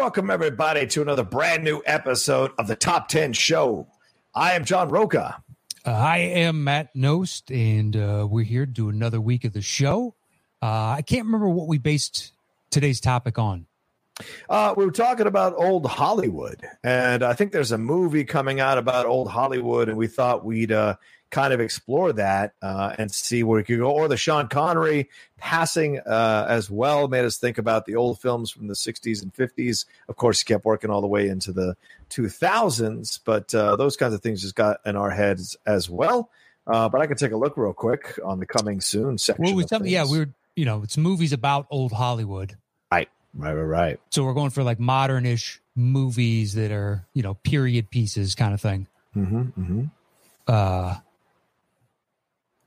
Welcome everybody to another brand new episode of the Top 10 Show. I am John Roca. Uh, I am Matt Nost, and uh, we're here to do another week of the show. Uh, I can't remember what we based today's topic on. Uh, we were talking about old Hollywood, and I think there's a movie coming out about old Hollywood, and we thought we'd uh, kind of explore that uh, and see where we could go. Or the Sean Connery passing uh, as well made us think about the old films from the 60s and 50s. Of course, he kept working all the way into the 2000s, but uh, those kinds of things just got in our heads as well. Uh, but I can take a look real quick on the coming soon section. Well, we tell yeah, we were, you know, it's movies about old Hollywood. right, right, right, right. So we're going for like modern-ish movies that are, you know, period pieces kind of thing. Mm-hmm, mm-hmm. Uh,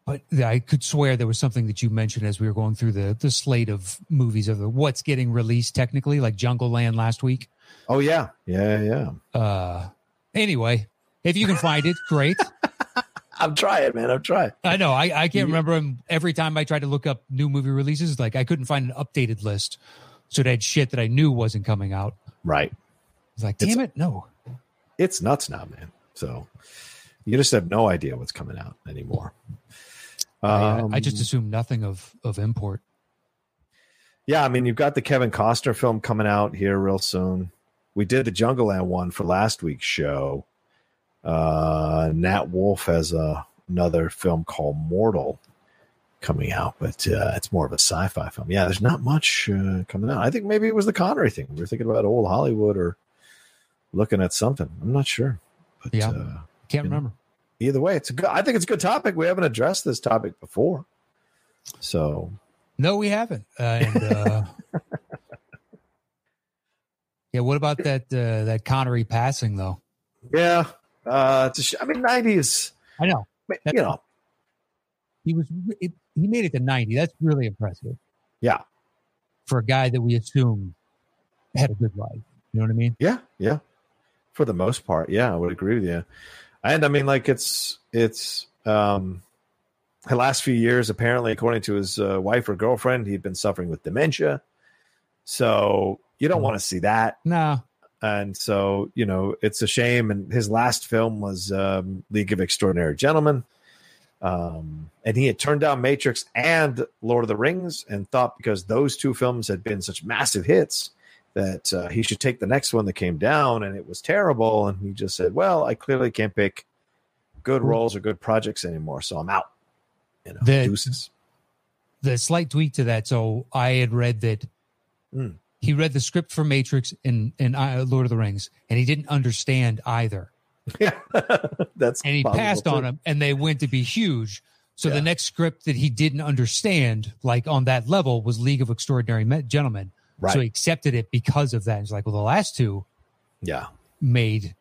but I could swear there was something that you mentioned as we were going through the the slate of movies of the what's getting released technically, like Jungle Land last week. Oh yeah, yeah, yeah. Uh, anyway, if you can find it, great. I'm trying, man. I'm trying. I know. I, I can't remember them every time I tried to look up new movie releases. Like I couldn't find an updated list, so it had shit that I knew wasn't coming out. Right. It's like, It's- damn it, no. It's nuts now, man. So you just have no idea what's coming out anymore. I, Um, I just assume nothing of of import. yeah, I mean, you've got the Kevin Costner film coming out here real soon. We did the Jungle Land one for last week's show. Uh, Nat Wolff has a, another film called Mortal coming out, but uh, it's more of a sci-fi film. Yeah, there's not much uh, coming out. I think maybe it was the Connery thing. We were thinking about old Hollywood or looking at something. I'm not sure, but Yeah. uh, Can't remember. know. Either way, it's a good. I think it's a good topic. We haven't addressed this topic before, so No, we haven't. Uh, and uh, yeah, what about that uh, that Connery passing though? yeah. Uh, it's a sh- I mean, nineties. I know You know, he was it, he made it to ninety. That's really impressive yeah, for a guy that we assume had a good life. You know what I mean? yeah, yeah. For the most part, yeah, I would agree with you. And I mean, like it's it's um, the last few years. Apparently, according to his uh, wife or girlfriend, he'd been suffering with dementia. So you don't want to see that. No, and so you know it's a shame and his last film was um, league of extraordinary gentlemen um, and he had turned down matrix and lord of the rings and thought because those two films had been such massive hits that uh, he should take the next one that came down and it was terrible and he just said well i clearly can't pick good roles or good projects anymore so i'm out you know The- deuces the slight tweak to that. So I had read that Mm. he read the script for Matrix and and uh, Lord of the Rings, and he didn't understand either. yeah that's and he passed too. on them and they went to be huge so Yeah. the next script that he didn't understand like on that level was league of extraordinary gentlemen right so he accepted it because of that he's like well the last two yeah made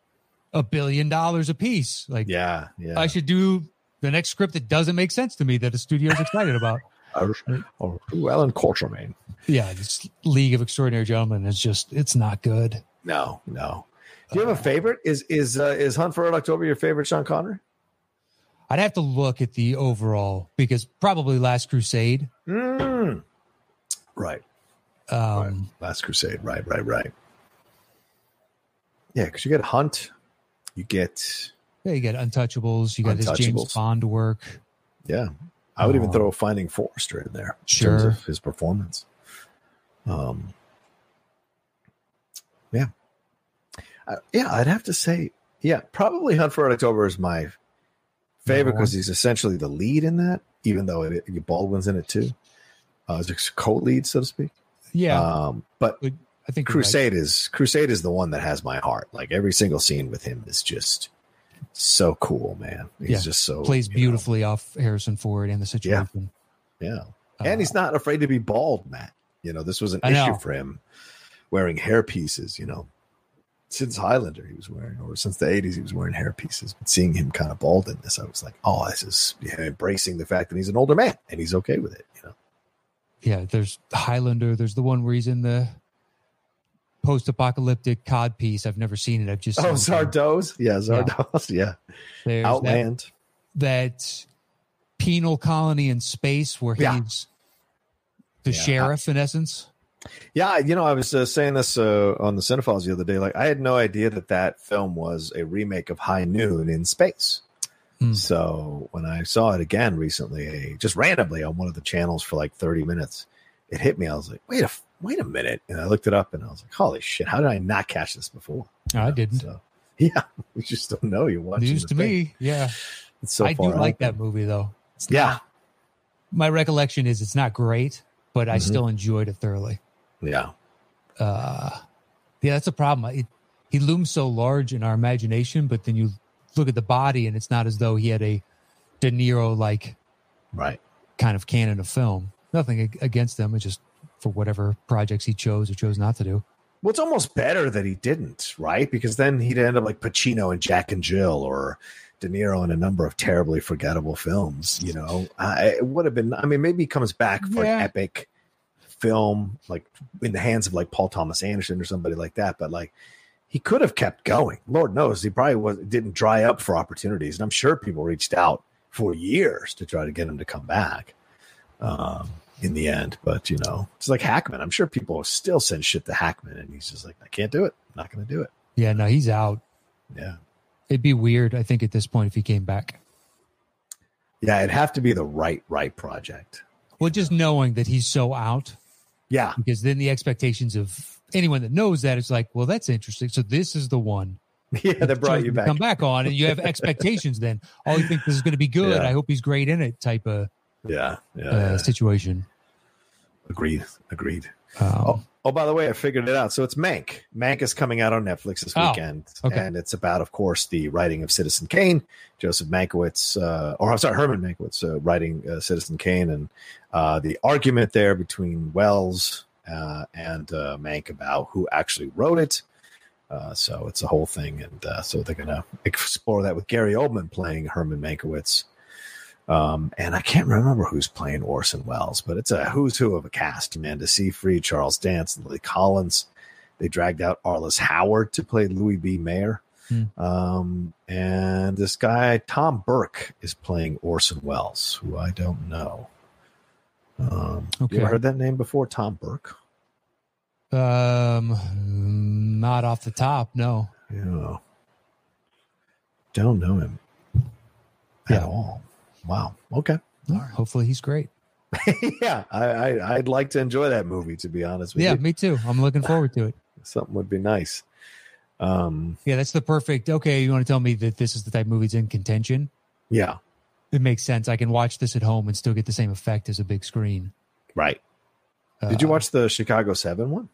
a billion dollars a piece like yeah yeah i should do the next script that doesn't make sense to me that the studio's excited about or, or Allan Quatermain. yeah this league of extraordinary gentlemen is just it's not good No, no. Do you have a favorite? Is is uh, is Hunt for Red October your favorite Sean Connery? i'd have to look at the overall because probably last crusade Mm. Right. Um right. Last Crusade. Right. Right. Right. Yeah, because you get Hunt, you get yeah you get untouchables you got his james bond work yeah. I would even Oh. throw Finding Forrester in there in Sure. terms of his performance. Um. Yeah. Uh, yeah, I'd have to say, yeah, probably Hunt for Red October is my favorite because he's essentially the lead in that, even though it, Baldwin's in it too. Uh, as a co-lead, so to speak. Yeah Um, but I think you're right. Crusade is Crusade is the one that has my heart. Like every single scene with him is just so cool, man. He's Yeah. just so plays you know, beautifully off Harrison Ford and the situation. Yeah. And he's not afraid to be bald, Matt. You know, this was an I issue know. for him wearing hair pieces, you know. Since Highlander, he was wearing, or since the 80s, he was wearing hair pieces. But seeing him kind of bald in this, I was like, oh, this is yeah, embracing the fact that he's an older man and he's okay with it. Yeah, there's Highlander. There's the one where he's in the post-apocalyptic cod piece. I've never seen it. I've just Oh. Zardoz? Yeah, Zardoz. Yeah. That, Outland. that penal colony in space where Yeah. he's the Yeah. sheriff in essence. Yeah, you know, I was uh, saying this uh, on the Cinephiles the other day. Like, I had no idea that that film was a remake of High Noon in space. Hmm. So when I saw it again recently, just randomly on one of the channels for like thirty minutes, it hit me. I was like, "Wait a wait a minute!" And I looked it up, and I was like, "Holy shit! How did I not catch this before?" I didn't. So, yeah, we just don't know. You're watching News to thing. me. Yeah, It's so I do like that movie though. It's Yeah, not- my recollection is it's not great, but I Mhm. still enjoyed it thoroughly. yeah, uh yeah that's a problem it, he looms so large in our imagination but then you look at the body and it's not as though he had a de niro like right. kind of canon of film nothing against them it's just for whatever projects he chose or chose not to do Well, it's almost better that he didn't, right? Because then he'd end up like Pacino and Jack and Jill or De Niro in a number of terribly forgettable films. You know, I, it would have been. I mean, maybe he comes back for Yeah. an epic film, like in the hands of like Paul Thomas Anderson or somebody like that. But like, he could have kept going. Lord knows he probably was didn't dry up for opportunities, and I'm sure people reached out for years to try to get him to come back. Um, in the end, but you know, it's like Hackman. I'm sure people still send shit to Hackman, and he's just like, I can't do it. I'm not going to do it. yeah no he's out Yeah, it'd be weird i think at this point if he came back yeah, it'd have to be the right, right project. well just knowing that he's so out Yeah, because then the expectations of anyone that knows that is like well that's interesting so this is the one yeah, that brought you to back. come back on and you have expectations then oh you think this is going to be good Yeah. i hope he's great in it type of Yeah, yeah, uh, yeah. situation agreed, agreed. um, Oh, oh, by the way, I figured it out. So it's Mank. Mank is coming out on Netflix this Oh, weekend, okay. and it's about, of course, the writing of Citizen Kane. Joseph Mankiewicz, uh, or I'm sorry, Herman Mankiewicz, uh, writing uh, Citizen Kane, and uh, the argument there between Welles uh, and uh, Mank about who actually wrote it. Uh, so it's a whole thing, and uh, so they're gonna explore that with Gary Oldman playing Herman Mankiewicz. Um, and I can't remember who's playing Orson Welles, but it's a who's who of a cast. Amanda Seyfried, Charles Dance, Lily Collins. They dragged out Arliss Howard to play Louis B. Mayer. Hmm. Um, and this guy, Tom Burke, is playing Orson Welles, who I don't know. Um, Okay. You ever heard that name before? Tom Burke? Um, not off the top, no. Yeah. Don't know him at Yeah. all. Wow. Okay. All right. Hopefully, he's great. yeah, I, I I'd like to enjoy that movie. To be honest with Yeah, you, me too. I'm looking forward to it. something would be nice. Um, Yeah, that's the perfect. Okay, you want to tell me that this is the type of movie in contention? yeah, It makes sense. I can watch this at home and still get the same effect as a big screen. right. Did you Uh, watch the Chicago Seven one?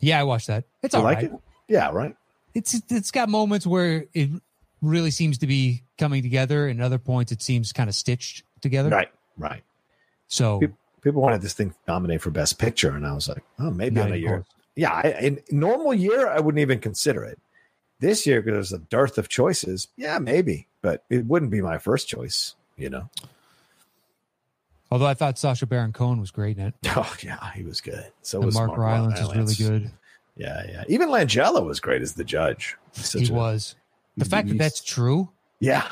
Yeah, I watched that. It's Do you all like right. it? Yeah, right. It's it's got moments where it really seems to be coming together, and other points it seems kind of stitched together. Right, right. So Peop- People wanted this thing nominated for Best Picture, and I was like, oh, maybe not on a year. close. Yeah, I, in normal year, I wouldn't even consider it. This year, because there's a dearth of choices, yeah, maybe, but it wouldn't be my first choice. You know? Although I thought Sacha Baron Cohen was great in it, Oh yeah, he was good. So and was Mark, Rylance is really good. Yeah, yeah. Even Langella was great as the judge. Such He a- was. The fact that that's true. Yeah.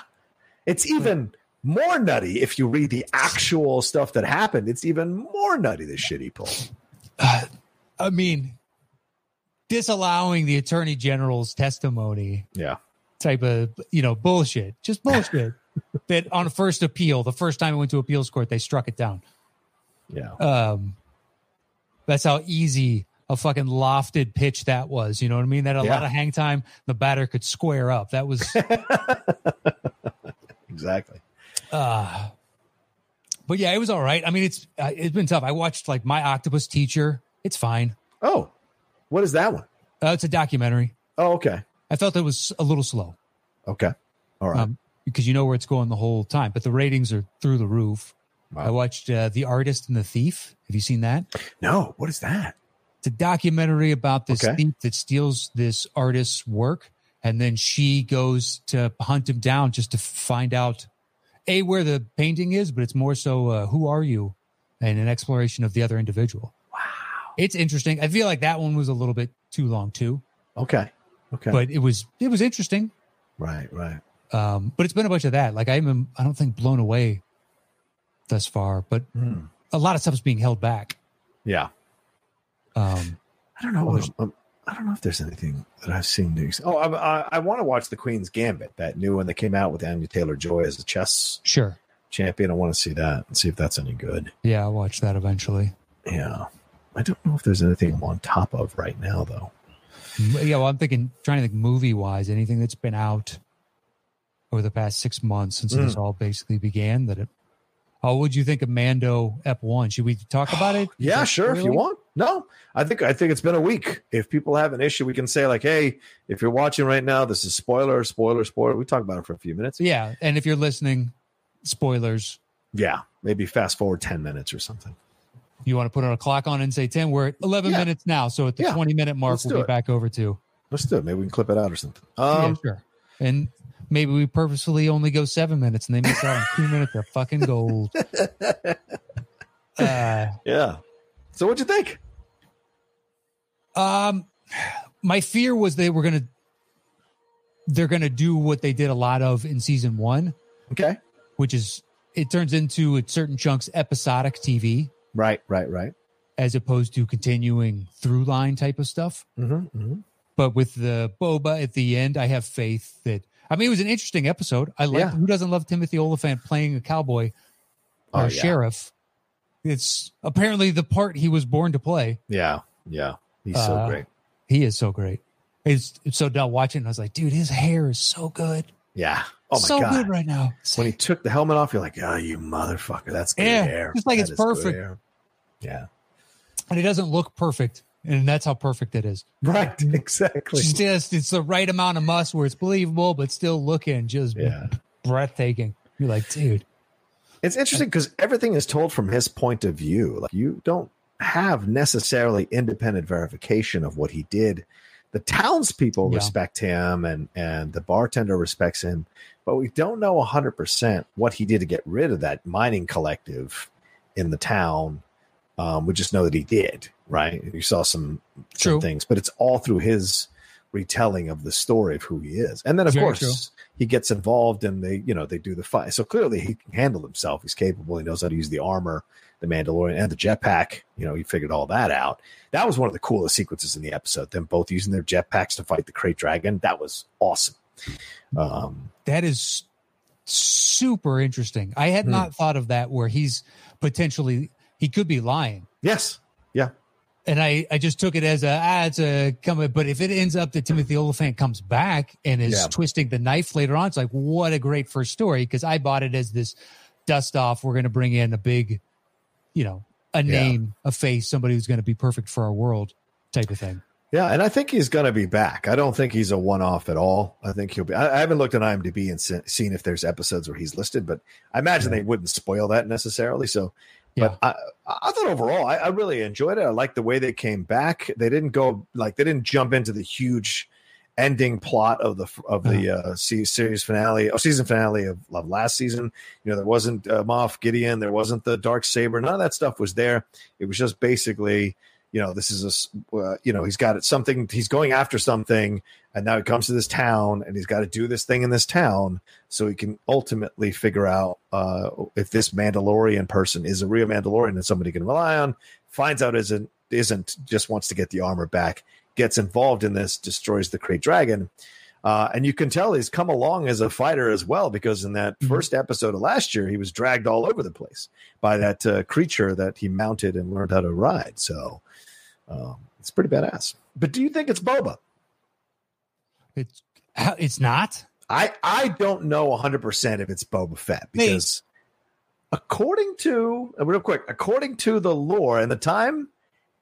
It's even more nutty if you read the actual stuff that happened. It's even more nutty the shit he pulled. Uh, I mean, disallowing the attorney general's testimony Yeah. type of you know bullshit, just bullshit. That on first appeal, the first time it went to appeals court, they struck it down. Yeah. Um, that's how easy a fucking lofted pitch that was. You know what I mean? That had a Yeah. lot of hang time. The batter could square up. That was Exactly. uh but yeah, it was all right. I mean, it's uh, it's been tough. I watched like my octopus teacher. It's fine. Oh, what is that one? Uh, it's a documentary. Oh, okay. I felt it was a little slow Okay. All right. um, because you know where it's going the whole time, but the ratings are through the roof. I watched uh, The Artist and the Thief. Have you seen that? No, what is that? It's a documentary about this Okay. thief that steals this artist's work, and then she goes to hunt him down just to find out a where the painting is, but it's more so uh, who are you, and an exploration of the other individual. Wow, it's interesting. I feel like that one was a little bit too long too, Okay. Okay. but it was it was interesting. right, right. Um, but it's been a bunch of that. Like I'm, I don't think blown away thus far, but Hmm. a lot of stuff is being held back. Yeah. Um, I don't know. Well, there's- um, I don't know if there's anything that I've seen. New. Oh, I, I, I want to watch the Queen's Gambit, that new one that came out with Anya Taylor Joy as the chess sure, champion. I want to see that and see if that's any good. yeah, I'll watch that eventually. Yeah. I don't know if there's anything I'm on top of right now, though. Yeah, well, I'm thinking, trying to think movie wise, anything that's been out over the past six months since Hmm. this all basically began. That it. Oh, what'd you think of Mando Ep One? Should we talk about it? Yeah, sure. If you want. No, I think I think it's been a week. If people have an issue, we can say like, "Hey, if you're watching right now, this is spoiler, spoiler, spoiler." We talk about it for a few minutes. Yeah, and if you're listening, spoilers. Yeah, maybe fast forward ten minutes or something. You want to put on a clock on and say ten? We're at 11 Yeah. minutes now, so at the Yeah. 20 minute mark, Let's we'll be it. back over to. Let's do it. Maybe we can clip it out or something. yeah, Um, sure. And maybe we purposefully only go seven minutes, and they miss out on two minutes of fucking gold. Uh, yeah. So what'd you think? Um, my fear was they were gonna they're gonna do what they did a lot of in season one, Okay. which is it turns into at certain chunks episodic TV Right. Right. Right. as opposed to continuing through line type of stuff. Mm-hmm, mm-hmm. But with the boba at the end, I have faith that I mean it was an interesting episode. I like Yeah. who doesn't love Timothy Olyphant playing a cowboy or Oh, a yeah. sheriff. It's apparently the part he was born to play. Yeah. Yeah. He's so Uh, great. He is so great. It's, it's so done watching. I was like, dude, his hair is so good. Yeah. Oh my so god. good right now. It's When he took the helmet off, you're like, "Oh, you motherfucker! That's good Yeah, hair. just like That it's perfect. Yeah. and it doesn't look perfect. And that's how perfect it is. Right. Mm-hmm. Exactly. It's just, it's the right amount of must where it's believable, but still looking just Yeah. breathtaking. You're like, dude, It's interesting because everything is told from his point of view. Like you don't have necessarily independent verification of what he did. The townspeople Yeah. respect him and and the bartender respects him, but we don't know 100% what he did to get rid of that mining collective in the town. Um, we just know that he did, right? You saw some, some things, but it's all through his retelling of the story of who he is. And then of Very course true. he gets involved and they, you know, they do the fight. So clearly he can handle himself. He's capable. He knows how to use the armor, the Mandalorian, and the jetpack. You know, he figured all that out. That was one of the coolest sequences in the episode. Them both using their jetpacks to fight the Krayt Dragon. That was awesome. Um, that is super interesting. I had Hmm. not thought of that where he's potentially, he could be lying. yes. Yeah. And I, I just took it as a, ah, it's a come, but if it ends up that Timothy Olyphant comes back and is Yeah. twisting the knife later on, it's like, what a great first story. Cause I bought it as this dust off. We're going to bring in a big, you know, a Yeah. name, a face, somebody who's going to be perfect for our world type of thing. Yeah, and I think he's going to be back. I don't think he's a one-off at all. I think he'll be. I, I haven't looked at IMDb and se- seen if there's episodes where he's listed, but I imagine they wouldn't spoil that necessarily. So, but I, I thought overall, I, I really enjoyed it. I liked the way they came back. They didn't go like they didn't jump into the huge ending plot of the of the uh, series finale or season finale of, of last season. You know, there wasn't uh, Moff Gideon, there wasn't the dark saber. None of that stuff was there. It was just basically you know this is a uh, you know he's got it something he's going after something and now he comes to this town and he's got to do this thing in this town so he can ultimately figure out uh, if this mandalorian person is a real mandalorian and somebody can rely on finds out isn't isn't just wants to get the armor back gets involved in this destroys the great dragon uh, and you can tell he's come along as a fighter as well because in that Mhm. first episode of last year he was dragged all over the place by that uh, creature that he mounted and learned how to ride so um, it's pretty badass. But do you think it's Boba? It's, it's not. I I don't know 100% if it's Boba Fett because according to uh, real quick, according to the lore and the time,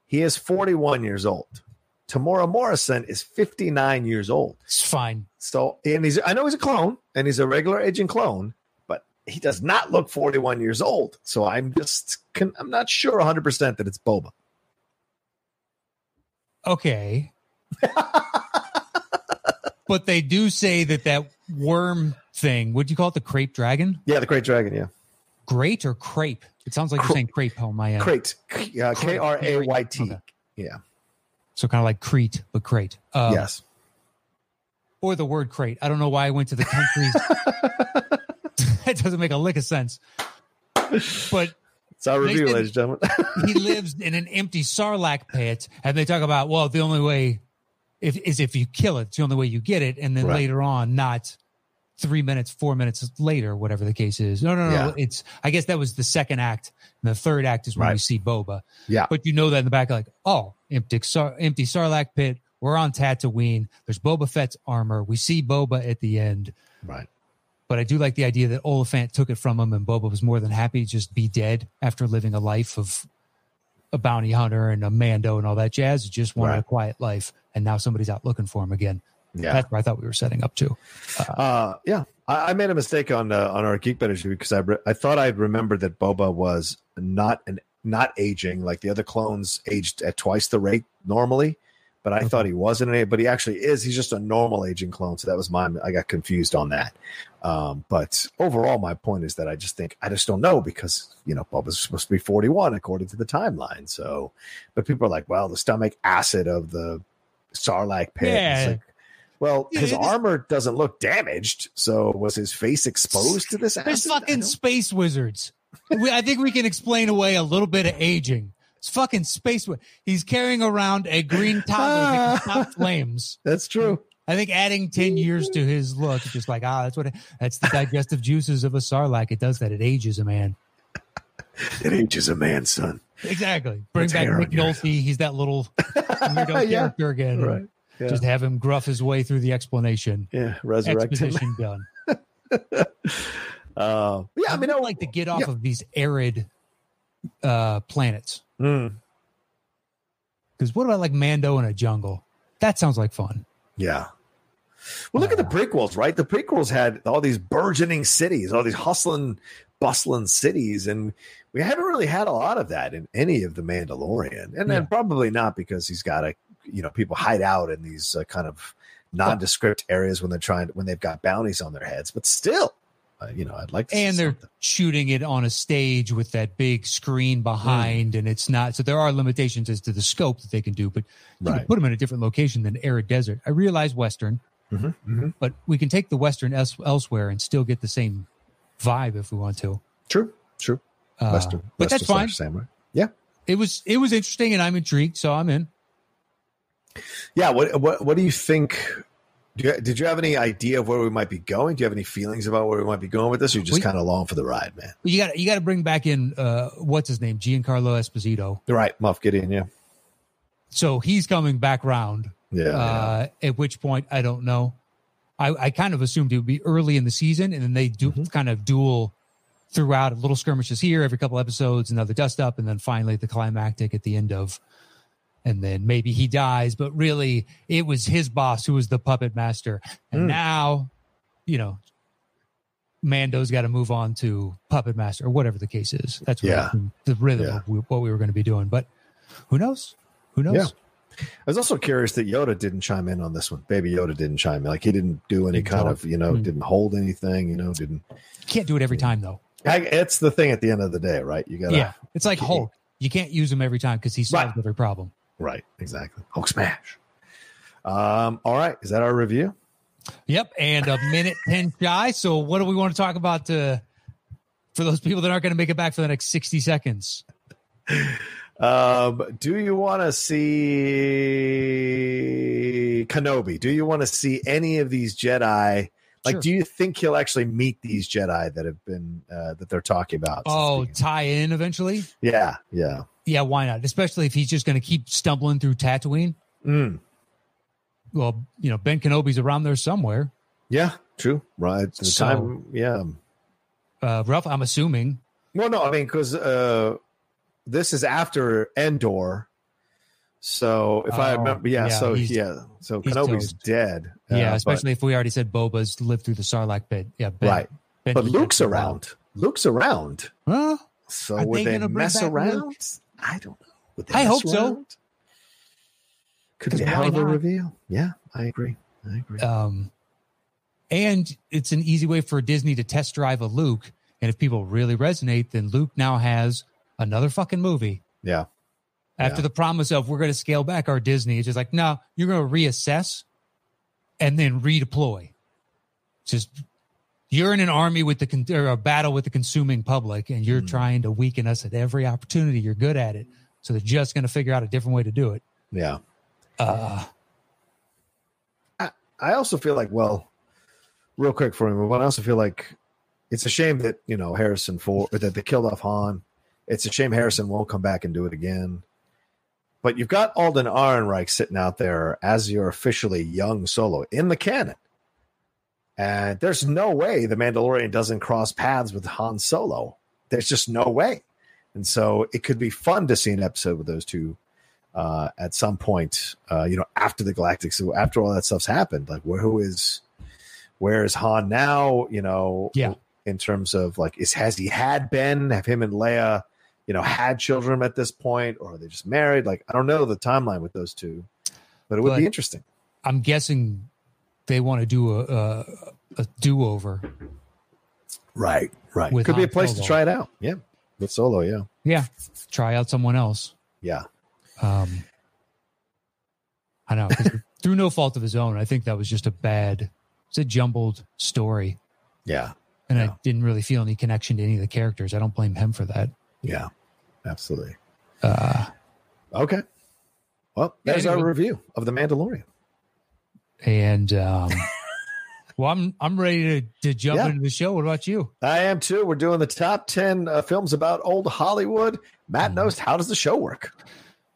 he is 41 years old. Temuera Morrison is 59 years old. It's fine. So and he's I know he's a clone and he's a regular agent clone, but he does not look 41 years old. So I'm just I'm not sure 100 percent that it's Boba. Okay. but they do say that that worm thing, would you call it the crepe dragon? Yeah, the Great Dragon. Yeah, Great or crepe? It sounds like you're saying crepe on my end. Crate. Yeah, K R A Y T. Yeah. So kind of like Crete, but crate. Um, yes. Or the word crate. I don't know why I went to the countries. that doesn't make a lick of sense. But It's our review, said- ladies and gentlemen. he lives in an empty sarlacc pit, and they talk about well, the only way if, is if you kill it. It's the only way you get it, and then Right. later on, not three minutes, four minutes later, whatever the case is. No, no, no. Yeah. It's I guess that was the second act, and the third act is when we Right. see Boba. yeah. But you know that in the back, like, oh, empty, sar- empty sarlacc pit. We're on Tatooine. There's Boba Fett's armor. We see Boba at the end. Right. But I do like the idea that Olyphant took it from him, and Boba was more than happy to just be dead after living a life of a bounty hunter and a Mando and all that jazz. He just wanted a quiet life, and now somebody's out looking for him again. Yeah. That's where I thought we were setting up to. Uh, yeah, I, I made a mistake on uh, on our Geek Betters because I re- I thought I'd remembered that Boba was not an not aging like the other clones aged at twice the rate normally, but I Okay. thought he wasn't. an- But he actually is. He's just a normal aging clone. So that was my. I got confused on that. Um, but overall, my point is that I just think I just don't know because you know Boba's supposed to be forty one according to the timeline. So, but people are like, well, the stomach acid of the Sarlacc pit. Yeah. like, well, Yeah, his is- armor doesn't look damaged. So was his face exposed to this acid? There's fucking space wizards. we, I think we can explain away a little bit of aging. It's fucking space. He's carrying around a green toddler that can stop flames. That's true. I think adding 10 years to his look, just like, ah, that's what it, that's the digestive juices of a sarlacc. It does that. It ages a man. It ages a man, son. Exactly. Bring That's back Nick Nolte. He's that little weirdo Yeah. character again. Right. Yeah. Just have him gruff his way through the explanation. yeah. Resurrect. Exposition done. Uh, yeah. I mean, I would like to get off yeah. of these arid uh, planets. Mm, Because what about like Mando in a jungle? That sounds like fun. yeah. Well, look at the prequels, right? The prequels had all these burgeoning cities, all these hustling, bustling cities, and we haven't really had a lot of that in any of the Mandalorian, and then Yeah. probably not because he's got a, you know, people hide out in these uh, kind of nondescript areas when they're trying when they've got bounties on their heads, but still, uh, you know, I'd like to. and they're something. shooting it on a stage with that big screen behind and it's not so there are limitations as to the scope that they can do but you Right. put them in a different location than arid desert i realize western Mhm, mhm. but we can take the western else, elsewhere and still get the same vibe if we want to True, true. Uh, Western, but that's fine. Yeah, it was it was interesting and i'm intrigued so i'm in yeah. What what what do you think? Do you, did you have any idea of where we might be going? Do you have any feelings about where we might be going with this? Or you just kind of along for the ride, man? you got you got to bring back in uh what's his name giancarlo esposito You're right, Moff Gideon. Yeah, so he's coming back round yeah. uh, at which point I don't know. I, I kind of assumed it would be early in the season, and then they do Mm-hmm. kind of duel throughout. Little skirmishes here every couple episodes, another dust up, and then finally the climactic at the end of. And then maybe he dies, but really it was his boss who was the puppet master, and Mm. now, you know, Mando's got to move on to puppet master or whatever the case is. That's what Yeah. the rhythm Yeah. of what we were going to be doing. But who knows? Who knows? Yeah. I was also curious that Yoda didn't chime in on this one. Baby Yoda didn't chime in. Like he didn't do any Big kind of, you know, Hmm. didn't hold anything. You know, didn't. Can't do it every time though. I, it's the thing at the end of the day, right? You gotta. Yeah, it's like Hulk. You can't use him every time because he solves Right. every problem. Right. Exactly. Hulk smash. Um. All right. Is that our review? Yep, and a minute ten shy. So, what do we want to talk about to, for those people that aren't going to make it back for the next sixty seconds? Um, do you want to see Kenobi? Do you want to see any of these Jedi? Like, Sure. do you think he'll actually meet these Jedi that have been uh, that they're talking about? Oh, tie in eventually. yeah, yeah, Yeah, why not? Especially if he's just going to keep stumbling through Tatooine. mm, Well, you know, Ben Kenobi's around there somewhere. yeah. True. Right. The So- time, yeah. Uh, Ralph, I'm assuming. Well, no, I mean, because uh, this is after Endor. So if I Oh, remember, yeah, yeah, so yeah, so Kenobi's toast. dead. yeah, uh, especially if we already said Boba's lived through the Sarlacc pit. Yeah, but, Ben, right. Ben But Luke's around. Luke's around. Huh? So Are would they they, mess back Luke? around? I don't know. Would they I hope so. Could be hell of a reveal. Yeah, I agree. I agree. Um, and it's an easy way for Disney to test drive a Luke. And if people really resonate, then Luke now has another fucking movie. yeah. After Yeah. the promise of we're going to scale back our Disney, it's just like, no, you're going to reassess and then redeploy. It's Just you're in an army with the con- or a battle with the consuming public, and you're trying to weaken us at every opportunity. You're good at it, so they're just going to figure out a different way to do it. Yeah. Uh, I also feel like, well, real quick for me, but I also feel like it's a shame that, you know, Harrison Ford, that they killed off Han. It's a shame Harrison won't come back and do it again. But you've got Alden Ehrenreich sitting out there as your officially young solo in the canon. And there's no way the Mandalorian doesn't cross paths with Han Solo. There's just no way. And so it could be fun to see an episode with those two uh, at some point, uh, you know, after the Galactic, so after all that stuff's happened, like where who is, where is Han now? You know, Yeah. in terms of like, is has he had Ben? Have him and Leia, you know, had children at this point, or are they just married? Like, I don't know the timeline with those two, but it would But- be interesting. I'm guessing they want to do a a, a do over. Right, right. Could be a place to try it out. Yeah, with Solo. Yeah, Yeah, try out someone else. yeah, Um, I know. through no fault of his own. I think that was just a bad. It's a jumbled story, yeah, and Yeah. I didn't really feel any connection to any of the characters. I don't blame him for that. yeah. Absolutely. Uh, Okay. Well, Yeah, there's anyway. our review of the Mandalorian. and um, well, I'm I'm ready to, to jump Yeah. into the show. What about you? I am too. We're doing the top 10 uh, films about old Hollywood. Matt Mhm. knows how does the show work?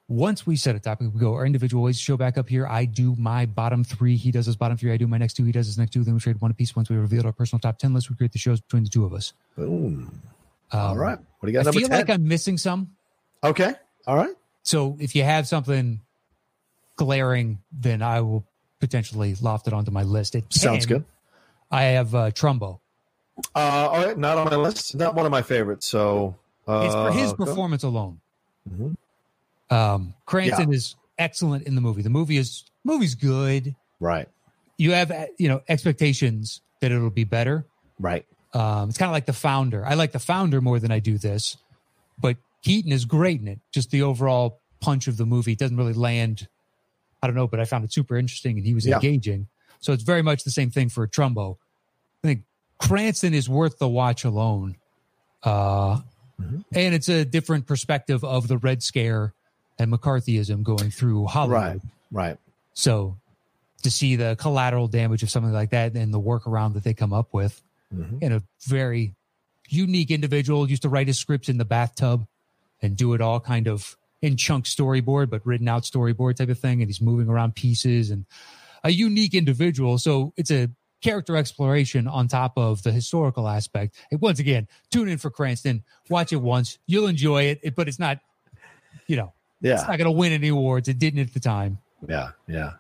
Once we set a topic, we go our individual ways. Show back up here. I do my bottom three. He does his bottom three. I do my next two. He does his next two. Then we trade one apiece. Once we revealed our personal top ten list, we create the shows between the two of us. Boom. Um, All right. What do you got I feel 10? like I'm missing some. okay. All right. So if you have something glaring, then I will potentially loft it onto my list. At 10, Sounds good. I have uh, Trumbo. Uh, all right. Not on my list. Not one of my favorites. So uh, It's for his performance alone. Mhm. Um, Cranston is excellent in the movie. The movie is movie's good. Right. You have uh, you know expectations that it'll be better. Right. Um, it's kind of like the founder. I like the founder more than I do this, but Keaton is great in it. Just the overall punch of the movie doesn't really land. I don't know, but I found it super interesting and he was Yeah. engaging. So it's very much the same thing for Trumbo. I think Cranston is worth the watch alone. Uh, Mhm. And it's a different perspective of the Red Scare and McCarthyism going through Hollywood. Right. Right. So to see the collateral damage of something like that and the workaround that they come up with, Mhm. and a very unique individual used to write his scripts in the bathtub and do it all kind of in chunk storyboard, but written out storyboard type of thing. And he's moving around pieces and a unique individual. So it's a character exploration on top of the historical aspect. And once again, tune in for Cranston, watch it once, you'll enjoy it, it- but it's not, you know, yeah. it's not going to win any awards. It didn't at the time. Yeah. Yeah.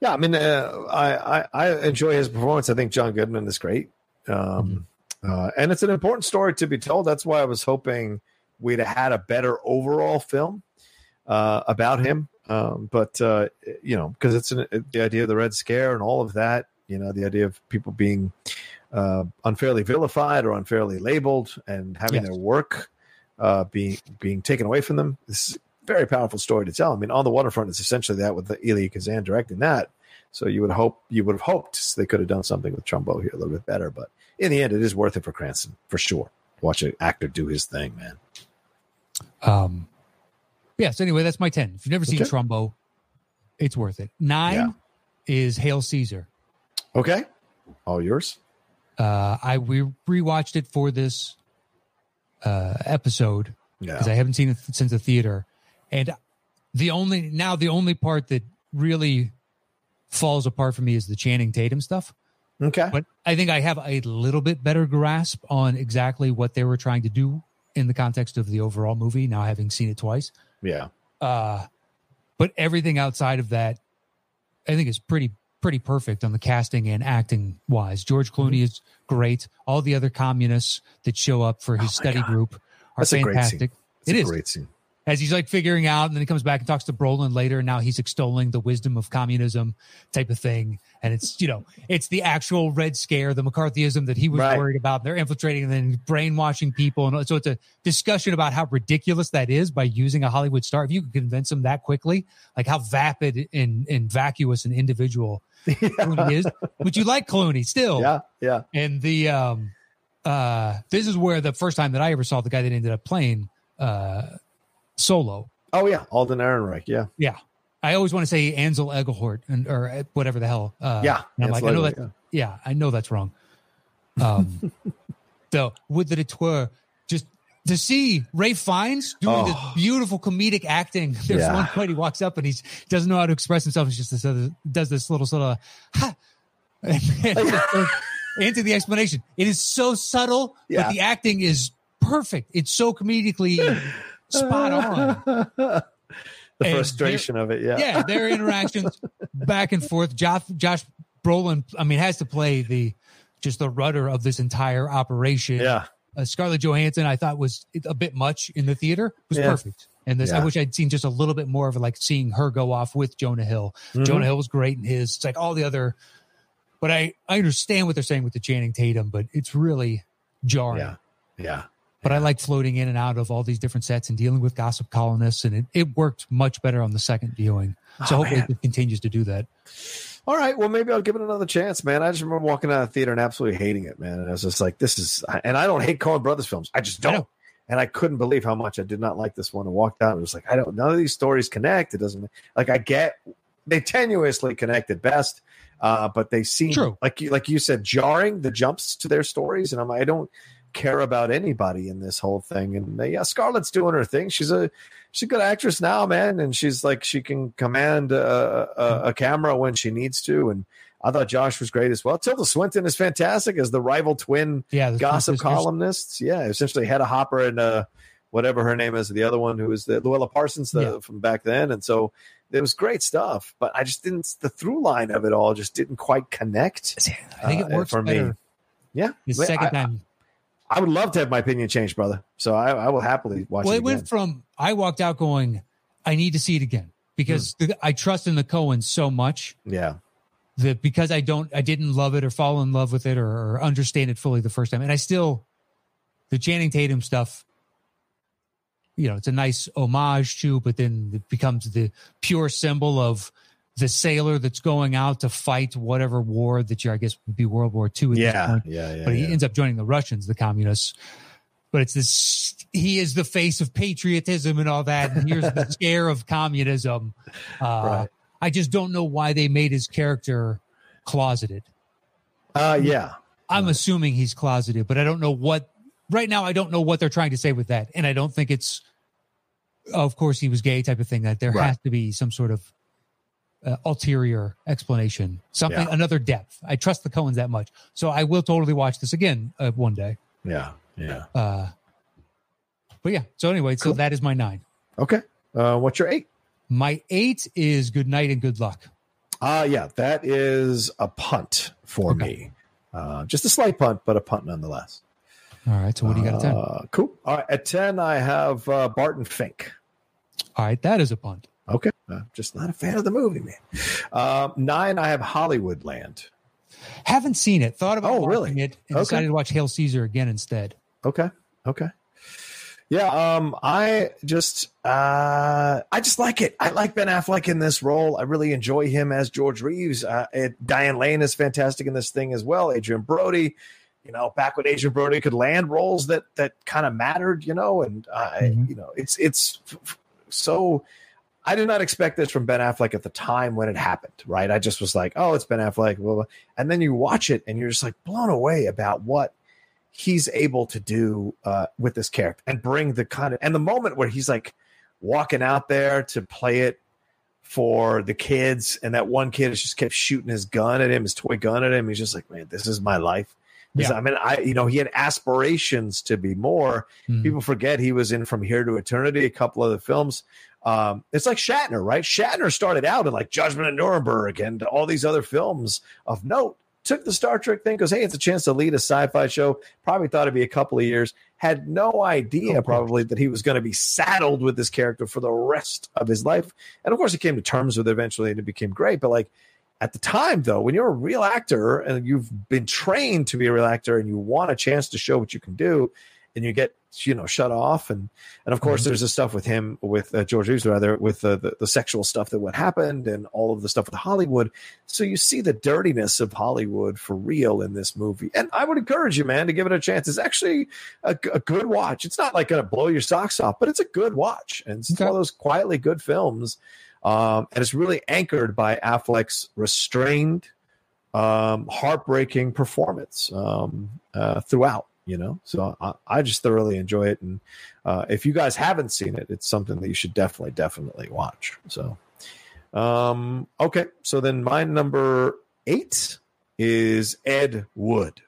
Yeah. I mean, uh, I, I, I enjoy his performance. I think John Goodman is great. Um, uh, and it's an important story to be told. That's why I was hoping we'd have had a better overall film uh, about him. Um, but, uh, you know, because it's an, the idea of the Red Scare and all of that, you know, the idea of people being uh, unfairly vilified or unfairly labeled and having Yes. their work uh, being being taken away from them. This is a very powerful story to tell. I mean, on the waterfront is essentially that with the Elia Kazan directing that. So you would hope you would have hoped they could have done something with Trumbo here a little bit better. But in the end, it is worth it for Cranston for sure. Watch an actor do his thing, man. Um, yeah. So anyway, that's my ten. If you've never seen Okay. Trumbo, it's worth it. Nine Yeah. is Hail Caesar. Okay, all yours. Uh, I we rewatched it for this uh, episode because I haven't seen it since the theater, and the only now the only part that really falls apart for me is the Channing Tatum stuff. okay, But I think I have a little bit better grasp on exactly what they were trying to do in the context of the overall movie. Now having seen it twice. yeah, Uh, but everything outside of that, I think is pretty pretty perfect on the casting and acting wise. George Clooney Mm-hmm. is great. All the other communists that show up for his Oh study God. group are That's a great fantastic. scene. It's It a is great scene. As he's like figuring out, and then he comes back and talks to Brolin later, and now he's extolling the wisdom of communism type of thing. And it's you know, it's the actual Red Scare, the McCarthyism that he was Right. worried about. They're infiltrating and then brainwashing people, and so it's a discussion about how ridiculous that is by using a Hollywood star. If you could convince them that quickly, like how vapid and, and vacuous an individual Clooney is, would you like Clooney still? Yeah, yeah. And the um uh this is where the first time that I ever saw the guy that ended up playing uh solo. Oh yeah, Alden Ehrenreich. Yeah, Yeah. I always want to say Ansel Elgort and or uh, whatever the hell. Uh yeah. I'm like, I know that Absolutely, yeah, I know that's wrong. Um so would that it were just to see Ralph Fiennes doing this Oh. beautiful comedic acting. There's Yeah. one point he walks up and he doesn't know how to express himself. He's just this other, does this little sort of ha, and just goes into the explanation. It is so subtle, Yeah. but the acting is perfect. It's so comedically spot on. the And frustration of it. Yeah, Yeah, their interactions back and forth. Josh, Josh Brolin, I mean, has to play the just the rudder of this entire operation. yeah. Uh, Scarlett Johansson, I thought was a bit much in the theater. It was Yeah. perfect. And this, I wish I'd seen just a little bit more of like seeing her go off with Jonah Hill. Mhm. Jonah Hill was great in his. It's like all the other, but I I understand what they're saying with the Channing Tatum, but it's really jarring. Yeah, yeah. But I like floating in and out of all these different sets and dealing with gossip columnists, and it, it worked much better on the second viewing. So Oh, hopefully man. it continues to do that. All right, well, maybe I'll give it another chance, man. I just remember walking out of the theater and absolutely hating it, man. And I was just like, "This is," and I don't hate Coen Brothers films. I just don't. know. And I couldn't believe how much I did not like this one. And walked out and was like, "I don't. None of these stories connect. It doesn't like. I get they tenuously connect at best, uh, but they seem True. like you like you said, jarring the jumps to their stories. And I'm like, I don't care about anybody in this whole thing. And uh, yeah, Scarlett's doing her thing. She's a she's a good actress now, man, and she's like she can command a, a, a camera when she needs to. And I thought Josh was great as well. Tilda Swinton is fantastic as the rival twin Yeah, the gossip columnists. Yeah, essentially Hedda Hopper and uh, whatever her name is, the other one who was the Louella Parsons the, Yeah. from back then. And so it was great stuff, but I just didn't. The through line of it all just didn't quite connect. I think it uh, works for me. Yeah, the second I, time. I would love to have my opinion changed, brother. So I, I will happily watch Well, it it went from I walked out going, I need to see it again because hmm. the, I trust in the Coens so much yeah, that because I don't, I didn't love it or fall in love with it or, or understand it fully the first time, and I still the Channing Tatum stuff. You know, it's a nice homage to, but then it becomes the pure symbol of the sailor that's going out to fight whatever war that you, I guess, would be World War II. At this yeah, point. yeah, yeah. but he yeah. ends up joining the Russians, the communists. But it's this, he is the face of patriotism and all that. And here's the scare of communism. Uh, Right. I just don't know why they made his character closeted. Uh, yeah, I'm Right. assuming he's closeted, but I don't know what, right now, I don't know what they're trying to say with that. And I don't think it's, of course, he was gay type of thing, that there Right. has to be some sort of uh, ulterior explanation, something, Yeah. another depth. I trust the Coens that much. So I will totally watch this again uh, one day. yeah, yeah. Uh, but yeah. So anyway, so that is my nine. Okay. Uh, what's your eight? My eight is good night and good luck. Uh, yeah, that is a punt for Okay. me. Uh, just a slight punt, but a punt nonetheless. All right. So what do you got at ten? Uh, cool. All right. At 10, I have uh, Barton Fink. All right. That is a punt. Okay. Uh, just not a fan of the movie, man. Um, nine, I have Hollywood Land. Haven't seen it. Thought about Oh, watching really? it and Okay. decided to watch Hail Caesar again instead. Okay. Okay. Yeah, um, I just uh I just like it. I like Ben Affleck in this role. I really enjoy him as George Reeves. Uh, it, Diane Lane is fantastic in this thing as well. Adrien Brody, you know, back when Adrien Brody could land roles that that kind of mattered, you know, and uh, Mhm. you know, it's it's so. I did not expect this from Ben Affleck at the time when it happened, right? I just was like, oh, it's Ben Affleck, blah, blah. and then you watch it and you're just like blown away about what he's able to do uh, with this character and bring the kind of and the moment where he's like walking out there to play it for the kids and that one kid just kept shooting his gun at him his toy gun at him he's just like man this is my life Yeah. I mean, I you know he had aspirations to be more. Mhm. People forget he was in From Here to Eternity, a couple other films. Um, it's like Shatner, right? Shatner started out in like Judgment at Nuremberg and all these other films of note. Took the Star Trek thing, goes, hey, it's a chance to lead a sci-fi show. Probably thought it'd be a couple of years. Had no idea, probably, that he was going to be saddled with this character for the rest of his life. And of course, he came to terms with it eventually, and it became great. But like at the time, though, when you're a real actor and you've been trained to be a real actor, and you want a chance to show what you can do, and you get you know shut off. And and of course Mhm. there's the stuff with him with uh, george reeves rather with the, the the sexual stuff that what happened and all of the stuff with hollywood. So you see the dirtiness of hollywood for real in this movie. And i would encourage you man to give it a chance. It's actually a, a good watch. It's not like gonna blow your socks off but it's a good watch. And it's Okay. one of those quietly good films um, and it's really anchored by affleck's restrained um, heartbreaking performance um, uh, throughout you know so I, I just thoroughly enjoy it and uh, if you guys haven't seen it it's something that you should definitely definitely watch so um okay so then my number eight is ed wood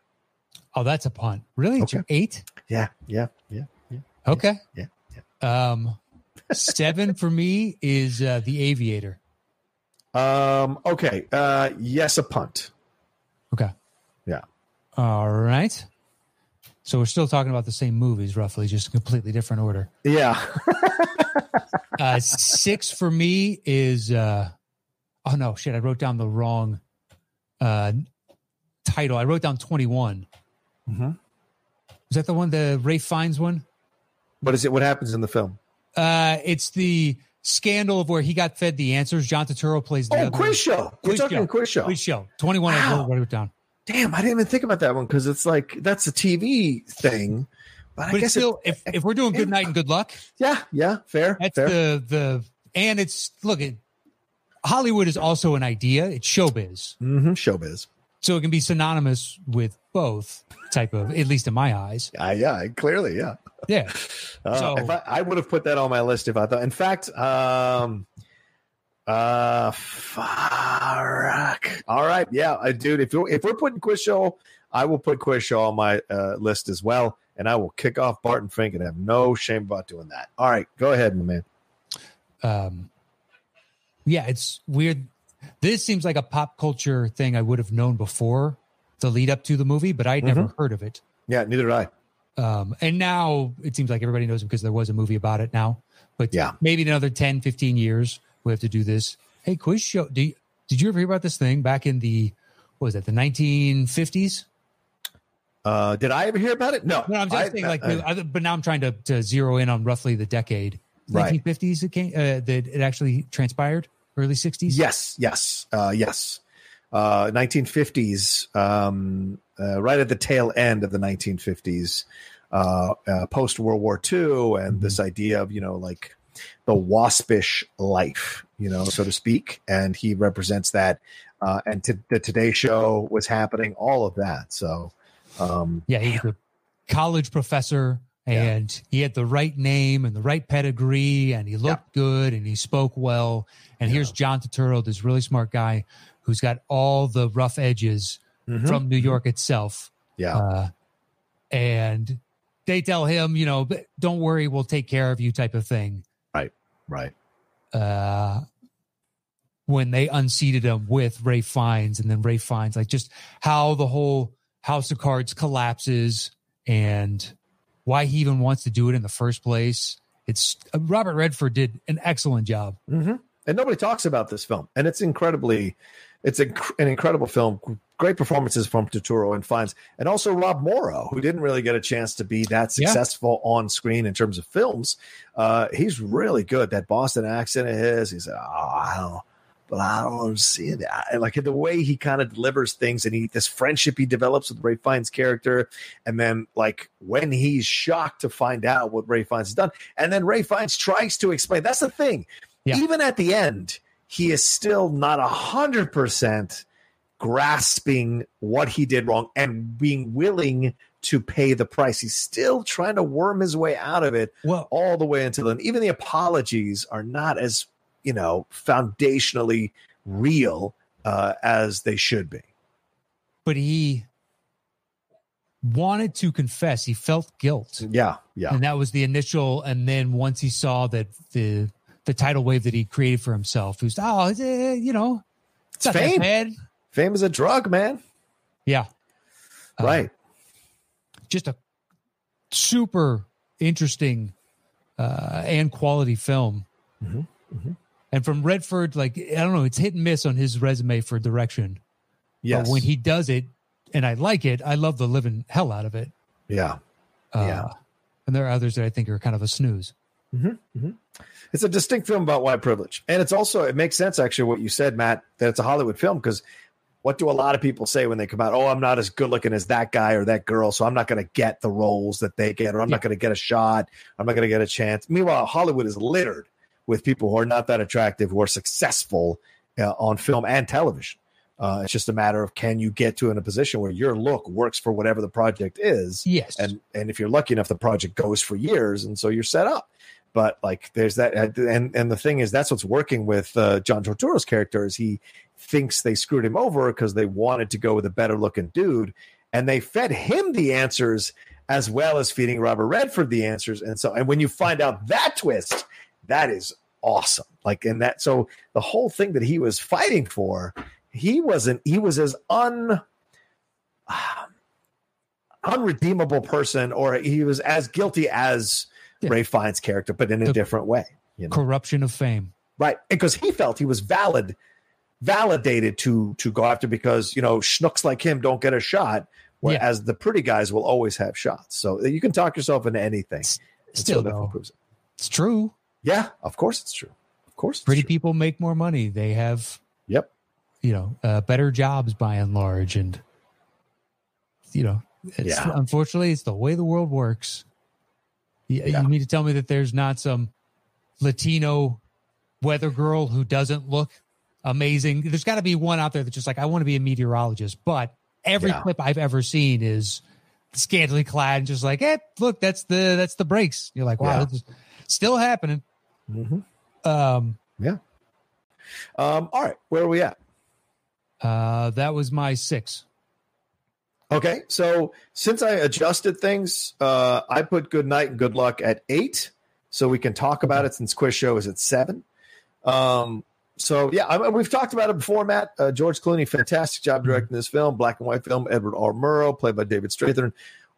Oh, that's a punt. Really? Your eight? yeah yeah yeah Okay. Yeah, Um, seven for me is uh, the Aviator. um okay uh yes a punt Okay. Yeah. All right. So we're still talking about the same movies, roughly, just a completely different order. yeah Uh, six for me is uh, oh no, shit! I wrote down the wrong uh, title. I wrote down twenty one. Mhm. Was that the one, the Ralph Fiennes one? what is it what happens in the film Uh, it's the scandal of where he got fed the answers. John Turturro plays the oh other quiz show you're Quiz talking show. quiz show quiz show. Twenty one. Wow. wrote, wrote it down. Damn i didn't even think about that one because it's like that's a tv thing but, i But it's guess still, it, if if we're doing good night and good luck, yeah yeah fair That's fair the the and it's look it Hollywood is also an idea. It's showbiz. mm-hmm. showbiz So it can be synonymous with both type of at least in my eyes. Uh, yeah, clearly, yeah. Yeah. Uh, So- if I, I would have put that on my list if I thought. In fact, um, uh, fuck. All right, yeah, I, dude. If you if we're putting quiz show, I will put quiz show on my uh, list as well, and I will kick off Barton Fink and have no shame about doing that. All right, go ahead, my man. Um yeah, it's weird. This seems like a pop culture thing I would have known before the lead up to the movie, but I'd never heard of it. Yeah, neither did I. Um, and now it seems like everybody knows because there was a movie about it now. But Yeah. maybe in another 10, 15 years, we have to do this. Hey, quiz show. Do you, did you ever hear about this thing back in the, what was that, the 1950s? Uh, did I ever hear about it? No, No, I'm just I- saying, like, I- I- but now I'm trying to, to zero in on roughly the decade. Right. 1950s it came, uh, that it actually transpired, early 60s? Yes, yes, uh, yes. Uh, 1950s, um, uh, right at the tail end of the 1950s, uh, uh, post World War II, and this idea of you know like the waspish life, you know, so to speak, and he represents that. Uh, and to, the Today Show was happening, all of that. So, um, Yeah, he was a college professor and he had the right name and the right pedigree and he looked good and he spoke well. And here's John Turturro, this really smart guy who's got all the rough edges mhm. from New York itself. yeah, Uh, and they tell him, you know, don't worry, we'll take care of you type of thing. Right, Uh, when they unseated him with Ralph Fiennes and then Ralph Fiennes, like just how the whole House of Cards collapses and why he even wants to do it in the first place. It's uh, Robert Redford did an excellent job. hmm and nobody talks about this film, and it's incredibly, it's a, an incredible film. Great performances from Turturro and Fiennes, and also Rob Morrow, who didn't really get a chance to be that Yeah. successful on screen in terms of films. Uh, he's really good. That Boston accent of his, he's oh, I don't, but I don't see it. I, like the way he kind of delivers things, and he this friendship he develops with Ralph Fiennes' character, and then like when he's shocked to find out what Ralph Fiennes has done, and then Ralph Fiennes tries to explain. That's the thing Yeah. even at the end, he is still not a hundred percent grasping what he did wrong and being willing to pay the price. He's still trying to worm his way out of it Well, all the way until then. Even the apologies are not as you know foundationally real uh, as they should be. but he wanted to confess. He felt guilt. Yeah, yeah, and that was the initial. And then once he saw that the the tidal wave that he created for himself, Who's oh, eh, you know, it's, it's fame. Fame is a drug, man. Yeah, right. Uh, just a super interesting uh, and quality film. Mm-hmm. Mm-hmm. And from Redford, like I don't know, it's hit and miss on his resume for direction. Yes. But when he does it, and I like it, I love the living hell out of it. Yeah. Uh, yeah. And there are others that I think are kind of a snooze. Mm-hmm. Mm-hmm. It's a distinct film about white privilege, and it's also it makes sense actually what you said, Matt, that it's a Hollywood film because what do a lot of people say when they come out? Oh, I'm not as good looking as that guy or that girl, so I'm not going to get the roles that they get, or I'm yeah. not going to get a shot. I'm not going to get a chance. Meanwhile, Hollywood is littered with people who are not that attractive, who are successful uh, on film and television. Uh, it's just a matter of can you get to in a position where your look works for whatever the project is. Yes, and and if you're lucky enough, the project goes for years, and so you're set up. But like, there's that, and and the thing is, that's what's working with uh, John Turturro's character is he thinks they screwed him over because they wanted to go with a better looking dude, and they fed him the answers as well as feeding Robert Redford the answers. And so, and when you find out that twist, that is awesome. Like, in that, so the whole thing that he was fighting for, he wasn't, he was as un, uh, unredeemable person, or he was as guilty as yeah. Ralph Fiennes' character, but in a different way. You know? Corruption of fame. Right. Because he felt he was valid validated to to go after because you know schnooks like him don't get a shot, whereas yeah. the pretty guys will always have shots. So you can talk yourself into anything. Still, though, it. it's true. Yeah, of course it's true. Of course, pretty true. people make more money. They have, yep, you know, uh, better jobs by and large, and you know, yeah. unfortunately, it's the way the world works. You, yeah. you mean to tell me that there's not some Latino weather girl who doesn't look amazing. There's got to be one out there that's just like, I want to be a meteorologist. But every yeah. clip I've ever seen is scantily clad and just like, eh, look, that's the that's the breaks. You're like, wow, yeah. this is still happening. Mm-hmm. Um, yeah. Um, all right, where are we at? Uh, that was my six. Okay, so since I adjusted things, uh, I put good night and good luck at eight, so we can talk about it since quiz show is at seven. Um, so yeah, I mean, we've talked about it before, Matt. Uh, George Clooney, fantastic job mm-hmm. directing this film, black and white film. Edward R. Murrow, played by David Strathairn.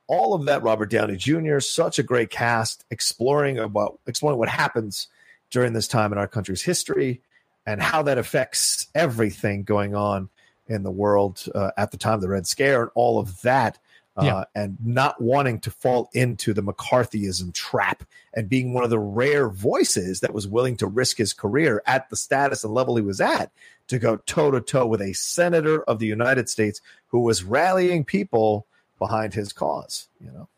All of that, Robert Downey Jr. Such a great cast, exploring about exploring what happens during this time in our country's history and how that affects everything going on in the world uh, at the time of the Red Scare and all of that uh, yeah. and not wanting to fall into the McCarthyism trap and being one of the rare voices that was willing to risk his career at the status and level he was at to go toe to toe with a senator of the United States who was rallying people behind his cause. You know,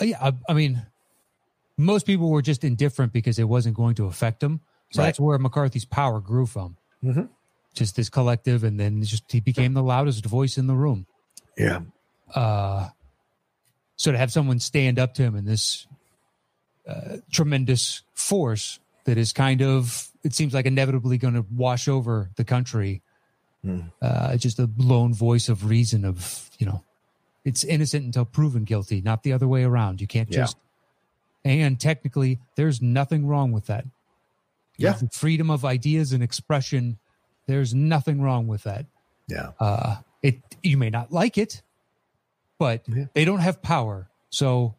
uh, yeah, I, I, mean, most people were just indifferent because it wasn't going to affect them. So right. that's where McCarthy's power grew from. Mm-hmm. Just this collective, and then just he became the loudest voice in the room. Yeah, uh, so to have someone stand up to him in this uh, tremendous force that is kind of, it seems like inevitably going to wash over the country. Mm. Uh, just a lone voice of reason of, you know, it's innocent until proven guilty, not the other way around. You can't just, yeah. and technically, there's nothing wrong with that. Yeah. freedom of ideas and expression. There's nothing wrong with that. Yeah. Uh, it, you may not like it, but yeah. they don't have power. So,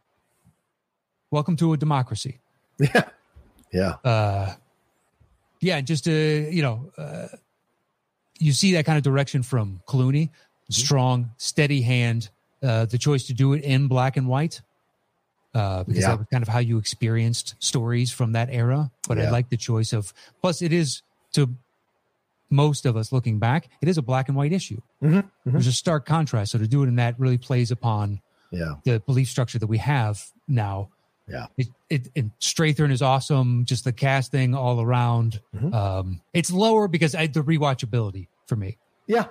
welcome to a democracy. Yeah, yeah, uh, yeah. Just to you know, uh, you see that kind of direction from Clooney, mm-hmm. strong, steady hand. Uh, the choice to do it in black and white, uh, because yeah. that was kind of how you experienced stories from that era. But yeah. I like the choice of. Plus, it is to most of us looking back, it is a black and white issue. Mm-hmm, mm-hmm. There's a stark contrast. So to do it in that really plays upon yeah. the belief structure that we have now. Yeah. It, it, it Strathairn is awesome. Just the casting all around. Mm-hmm. Um, it's lower because I, the rewatchability for me. Yeah.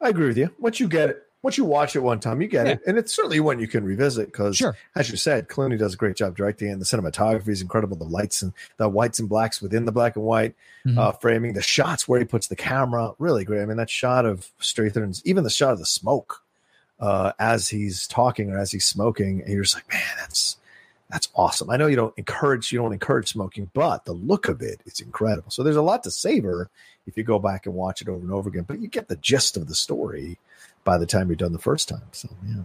I agree with you. Once you get it, once you watch it one time, you get yeah. it, and it's certainly one you can revisit because, sure. as you said, Clooney does a great job directing, and the cinematography is incredible. The lights and the whites and blacks within the black and white mm-hmm. uh, framing, the shots where he puts the camera, really great. I mean, that shot of Strathairn's, even the shot of the smoke, uh, as he's talking or as he's smoking, and you're just like, man, that's that's awesome. I know you don't encourage you don't encourage smoking, but the look of it is incredible. So there's a lot to savor if you go back and watch it over and over again. But you get the gist of the story by the time you're done the first time. So yeah.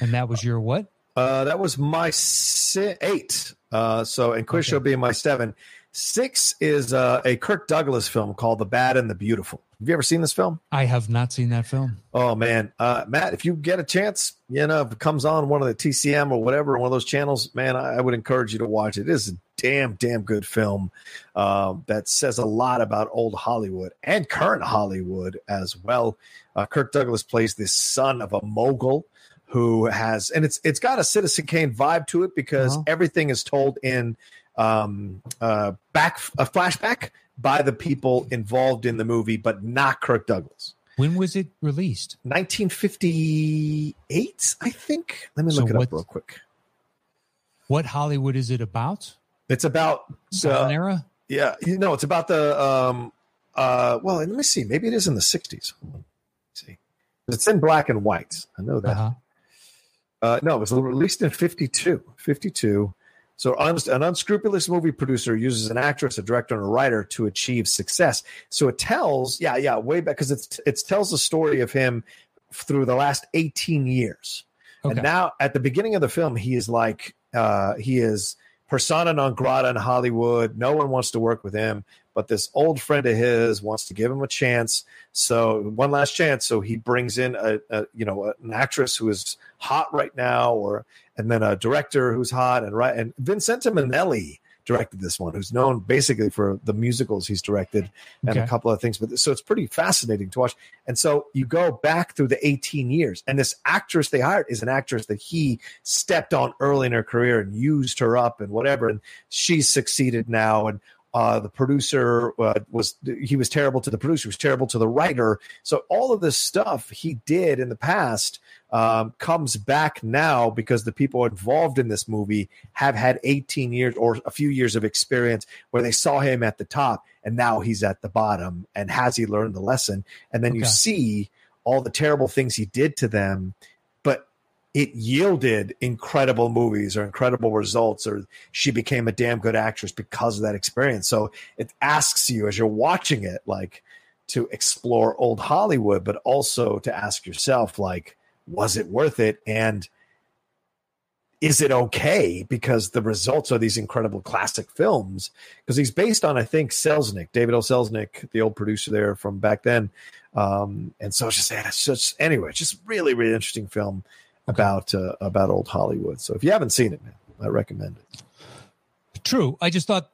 And that was your what? Uh, that was my si- eight. Uh, so and Quiz Okay. Show being my seven. Six is uh, a Kirk Douglas film called The Bad and the Beautiful. Have you ever seen this film? I have not seen that film. Oh man, uh, Matt, if you get a chance, you know, if it comes on one of the TCM or whatever, one of those channels, man, I, I would encourage you to watch it. It is damn, damn good film um, that says a lot about old Hollywood and current Hollywood as well. Uh, Kirk Douglas plays this son of a mogul who has, and it's it's got a Citizen Kane vibe to it because Uh-huh. everything is told in um, uh, back a flashback by the people involved in the movie, but not Kirk Douglas. When was it released? 1958, I think. Let me So look it what- up real quick. What Hollywood is it about? It's about Silent uh, era? yeah, you know, it's about the um uh well, let me see. Maybe it is in the 60s. Hold on. Let's see. It's in black and white. I know that. Uh-huh. Uh, no, it was released in 52. 52. So un- an unscrupulous movie producer uses an actress, a director, and a writer to achieve success. So it tells, yeah, yeah, way back because it's it tells the story of him through the last 18 years. Okay. And now at the beginning of the film, he is like uh, he is persona non grata in Hollywood. No one wants to work with him, but this old friend of his wants to give him a chance. So one last chance. So he brings in a, a you know an actress who is hot right now, or and then a director who's hot and right. And Vincente Minnelli directed this one, who's known basically for the musicals he's directed and a couple of things. But so it's pretty fascinating to watch. And so you go back through the 18 years, and this actress they hired is an actress that he stepped on early in her career and used her up and whatever. And she's succeeded now. And uh, the producer uh, was he was terrible to the producer, he was terrible to the writer. So all of this stuff he did in the past um, comes back now because the people involved in this movie have had 18 years or a few years of experience where they saw him at the top and now he's at the bottom. And has he learned the lesson? And then you see all the terrible things he did to them, but it yielded incredible movies or incredible results, or she became a damn good actress because of that experience. So it asks you as you're watching it, like to explore old Hollywood, but also to ask yourself, like, was it worth it? And is it okay? Because the results are these incredible classic films. Because he's based on, I think, Selznick, David O. Selznick, the old producer there from back then. Um, and so it's just, it's just anyway, just really, really interesting film about uh, about old Hollywood. So if you haven't seen it, man, I recommend it. True. I just thought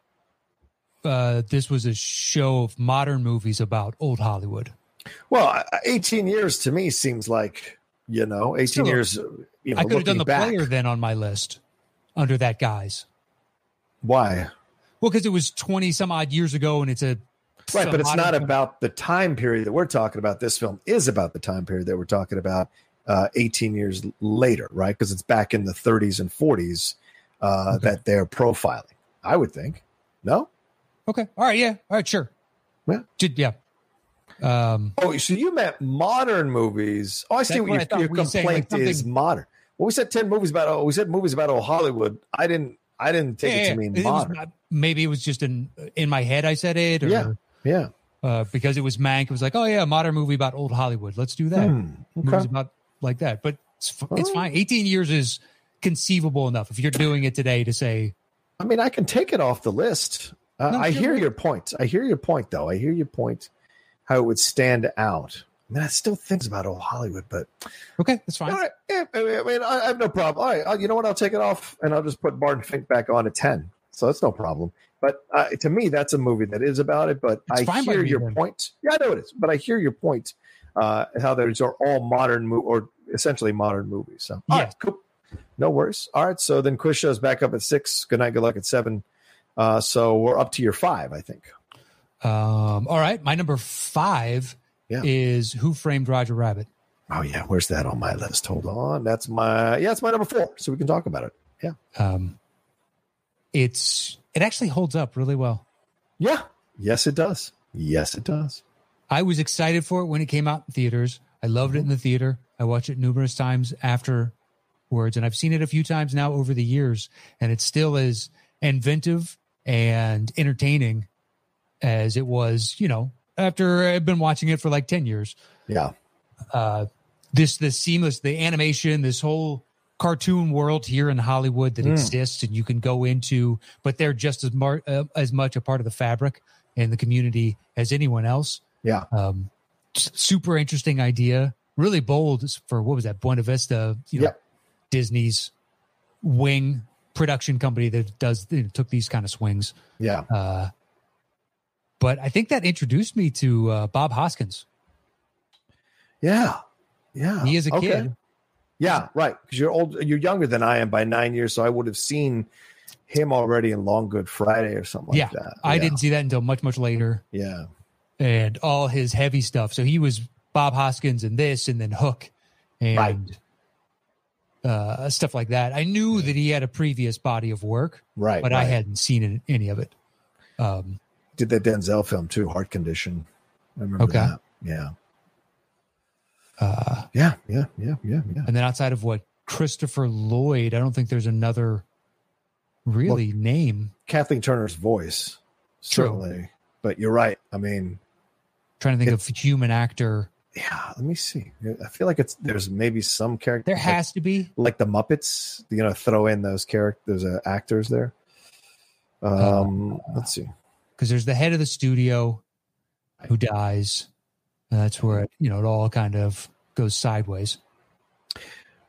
uh, this was a show of modern movies about old Hollywood. Well, I- I- 18 years to me seems like, you know, 18 Still, years, you know, I could have done the back. player then on my list under that guy's. Why? Well, because it was 20 some odd years ago and it's a. Right, but it's not about the time period that we're talking about. This film is about the time period that we're talking about uh, 18 years later, right? Because it's back in the 30s and 40s uh, Okay. that they're profiling, I would think. No? Okay. All right. Yeah. All right. Sure. Yeah. Did- yeah. Um, Oh, so you meant modern movies. Oh, I see what what your, your we saying, like complaint is modern. Well, we said 10 movies about, oh, we said movies about old Hollywood. I didn't, I didn't take yeah, it to mean it modern. not- maybe it was just in in my head. I said it, or Yeah. yeah. uh, because it was Mank. It was like, oh yeah, a modern movie about old Hollywood. Let's do that. Hmm, Movies about like that. But it's, it's fine. Eighteen years is conceivable enough if you're doing it today to say I mean, I can take it off the list. Uh, No, I sure. hear your point. I hear your point, though. I hear your point. How it would stand out. I mean, I still think about old Hollywood, but okay, that's fine. all right. Yeah, I mean, I, mean, I I have no problem. All right, uh, you know what? I'll take it off, and I'll just put Barton Fink back on at ten. So that's no problem. But uh, to me, that's a movie that is about it. But It's I hear your then. point. Yeah, I know it is. But I hear your point. Uh, how those are all modern mo- or essentially modern movies. So all right, Yes. cool. No worries. All right. So then quiz show's back up at six. Good night. Good luck at seven. Uh, so we're up to your five, I think. Um, all right, my number five Yeah. is Who Framed Roger Rabbit. Oh yeah, where's that on my list? Hold on. That's my yeah, it's my number four. So we can talk about it. Yeah. Um, it's it actually holds up really well. Yeah. Yes, it does. Yes, it does. I was excited for it when it came out in theaters. I loved it in the theater. I watched it numerous times afterwards, and I've seen it a few times now over the years, and it still is inventive and entertaining as it was, you know, after I've been watching it for like 10 years. Yeah. Uh, this, this seamless, the animation, this whole cartoon world here in Hollywood that Mm. exists and you can go into, but they're just as, mar- uh, as much a part of the fabric and the community as anyone else. Yeah. Um, super interesting idea, really bold for what was that? Buena Vista, you know, Yep. Disney's wing production company that does you know, took these kind of swings. Yeah. Uh, but I think that introduced me to uh, Bob Hoskins. Yeah. Yeah. He is a Okay. kid. Yeah, right. Because you're old, you're younger than I am by nine years, so I would have seen him already in Long Good Friday or something like yeah, that. I yeah. didn't see that until much much later, Yeah, and all his heavy stuff. So he was Bob Hoskins in this, and then Hook, and Right. uh, stuff like that. I knew that he had a previous body of work, right. but I hadn't seen any of it. Um, did that Denzel film too, Heart Condition. I remember Okay. that. Yeah, uh, yeah, yeah, yeah, yeah, yeah. and then outside of what Christopher Lloyd, I don't think there's another really name. Kathleen Turner's voice, True. certainly. But you're right. I mean, trying to think of human actor. yeah. Let me see. I feel like it's there's maybe some character There has to be. like, like the Muppets. You know, throw in those characters, those uh, actors there. Um, let's see. Because there's the head of the studio who dies. And that's where it, you know it all kind of goes sideways.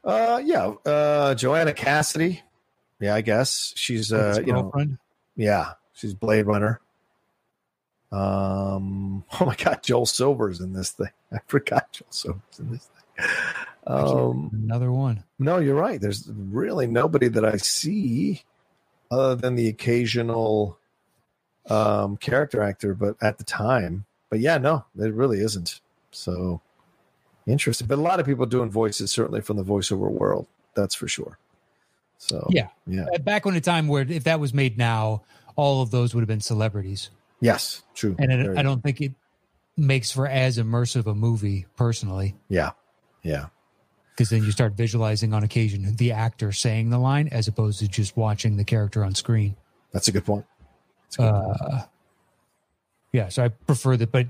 Uh, yeah. Uh, Joanna Cassidy. Yeah, I guess she's uh, you know, yeah, she's Blade Runner. Um, oh my God, Joel Silver's in this thing. I forgot Joel Silver's in this thing. Um, another one. no, you're right. There's really nobody that I see other than the occasional um character actor, but at the time, but yeah, no, it really isn't. So interesting. But a lot of people doing voices, certainly from the voiceover world. That's for sure. So Yeah. yeah, Uh, Back when a time where if that was made now, all of those would have been celebrities, yes, true. and it, I don't think it makes for as immersive a movie personally. Yeah, yeah, Because then you start visualizing on occasion the actor saying the line as opposed to just watching the character on screen. that's a good point. Uh, yeah, so I prefer that, but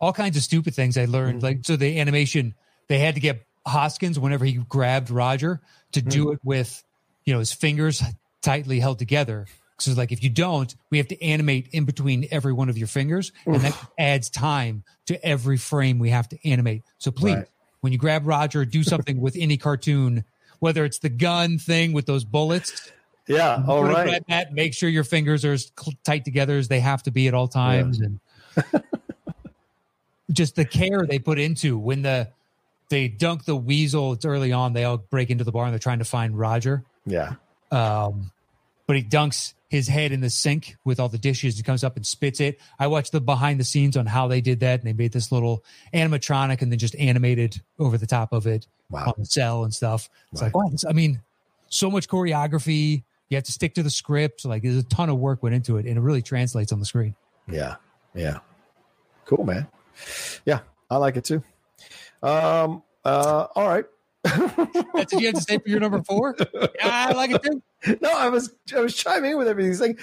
all kinds of stupid things I learned. Mm-hmm. Like, so the animation, they had to get Hoskins whenever he grabbed Roger to Mm-hmm. do it with, you know, his fingers tightly held together. So, like, if you don't, we have to animate in between every one of your fingers, and that adds time to every frame we have to animate. So, please, Right. when you grab Roger, do something with any cartoon, whether it's the gun thing with those bullets, yeah. All right. at that. Make sure your fingers are as tight together as they have to be at all times, and just the care they put into when the they dunk the weasel. It's early on. They all break into the bar and they're trying to find Roger. Yeah. Um, but he dunks his head in the sink with all the dishes. He comes up and spits it. I watched the behind the scenes on how they did that, and they made this little animatronic and then just animated over the top of it Wow. on the cell and stuff. It's like, wow, I mean, so much choreography. You have to stick to the script. Like, there's a ton of work went into it, and it really translates on the screen. Yeah. Yeah. Cool, man. Yeah, I like it too. Um. Uh. All right. That's what you have to say for your number four. Yeah, I like it too. no, I was I was chiming in with everything. He's like,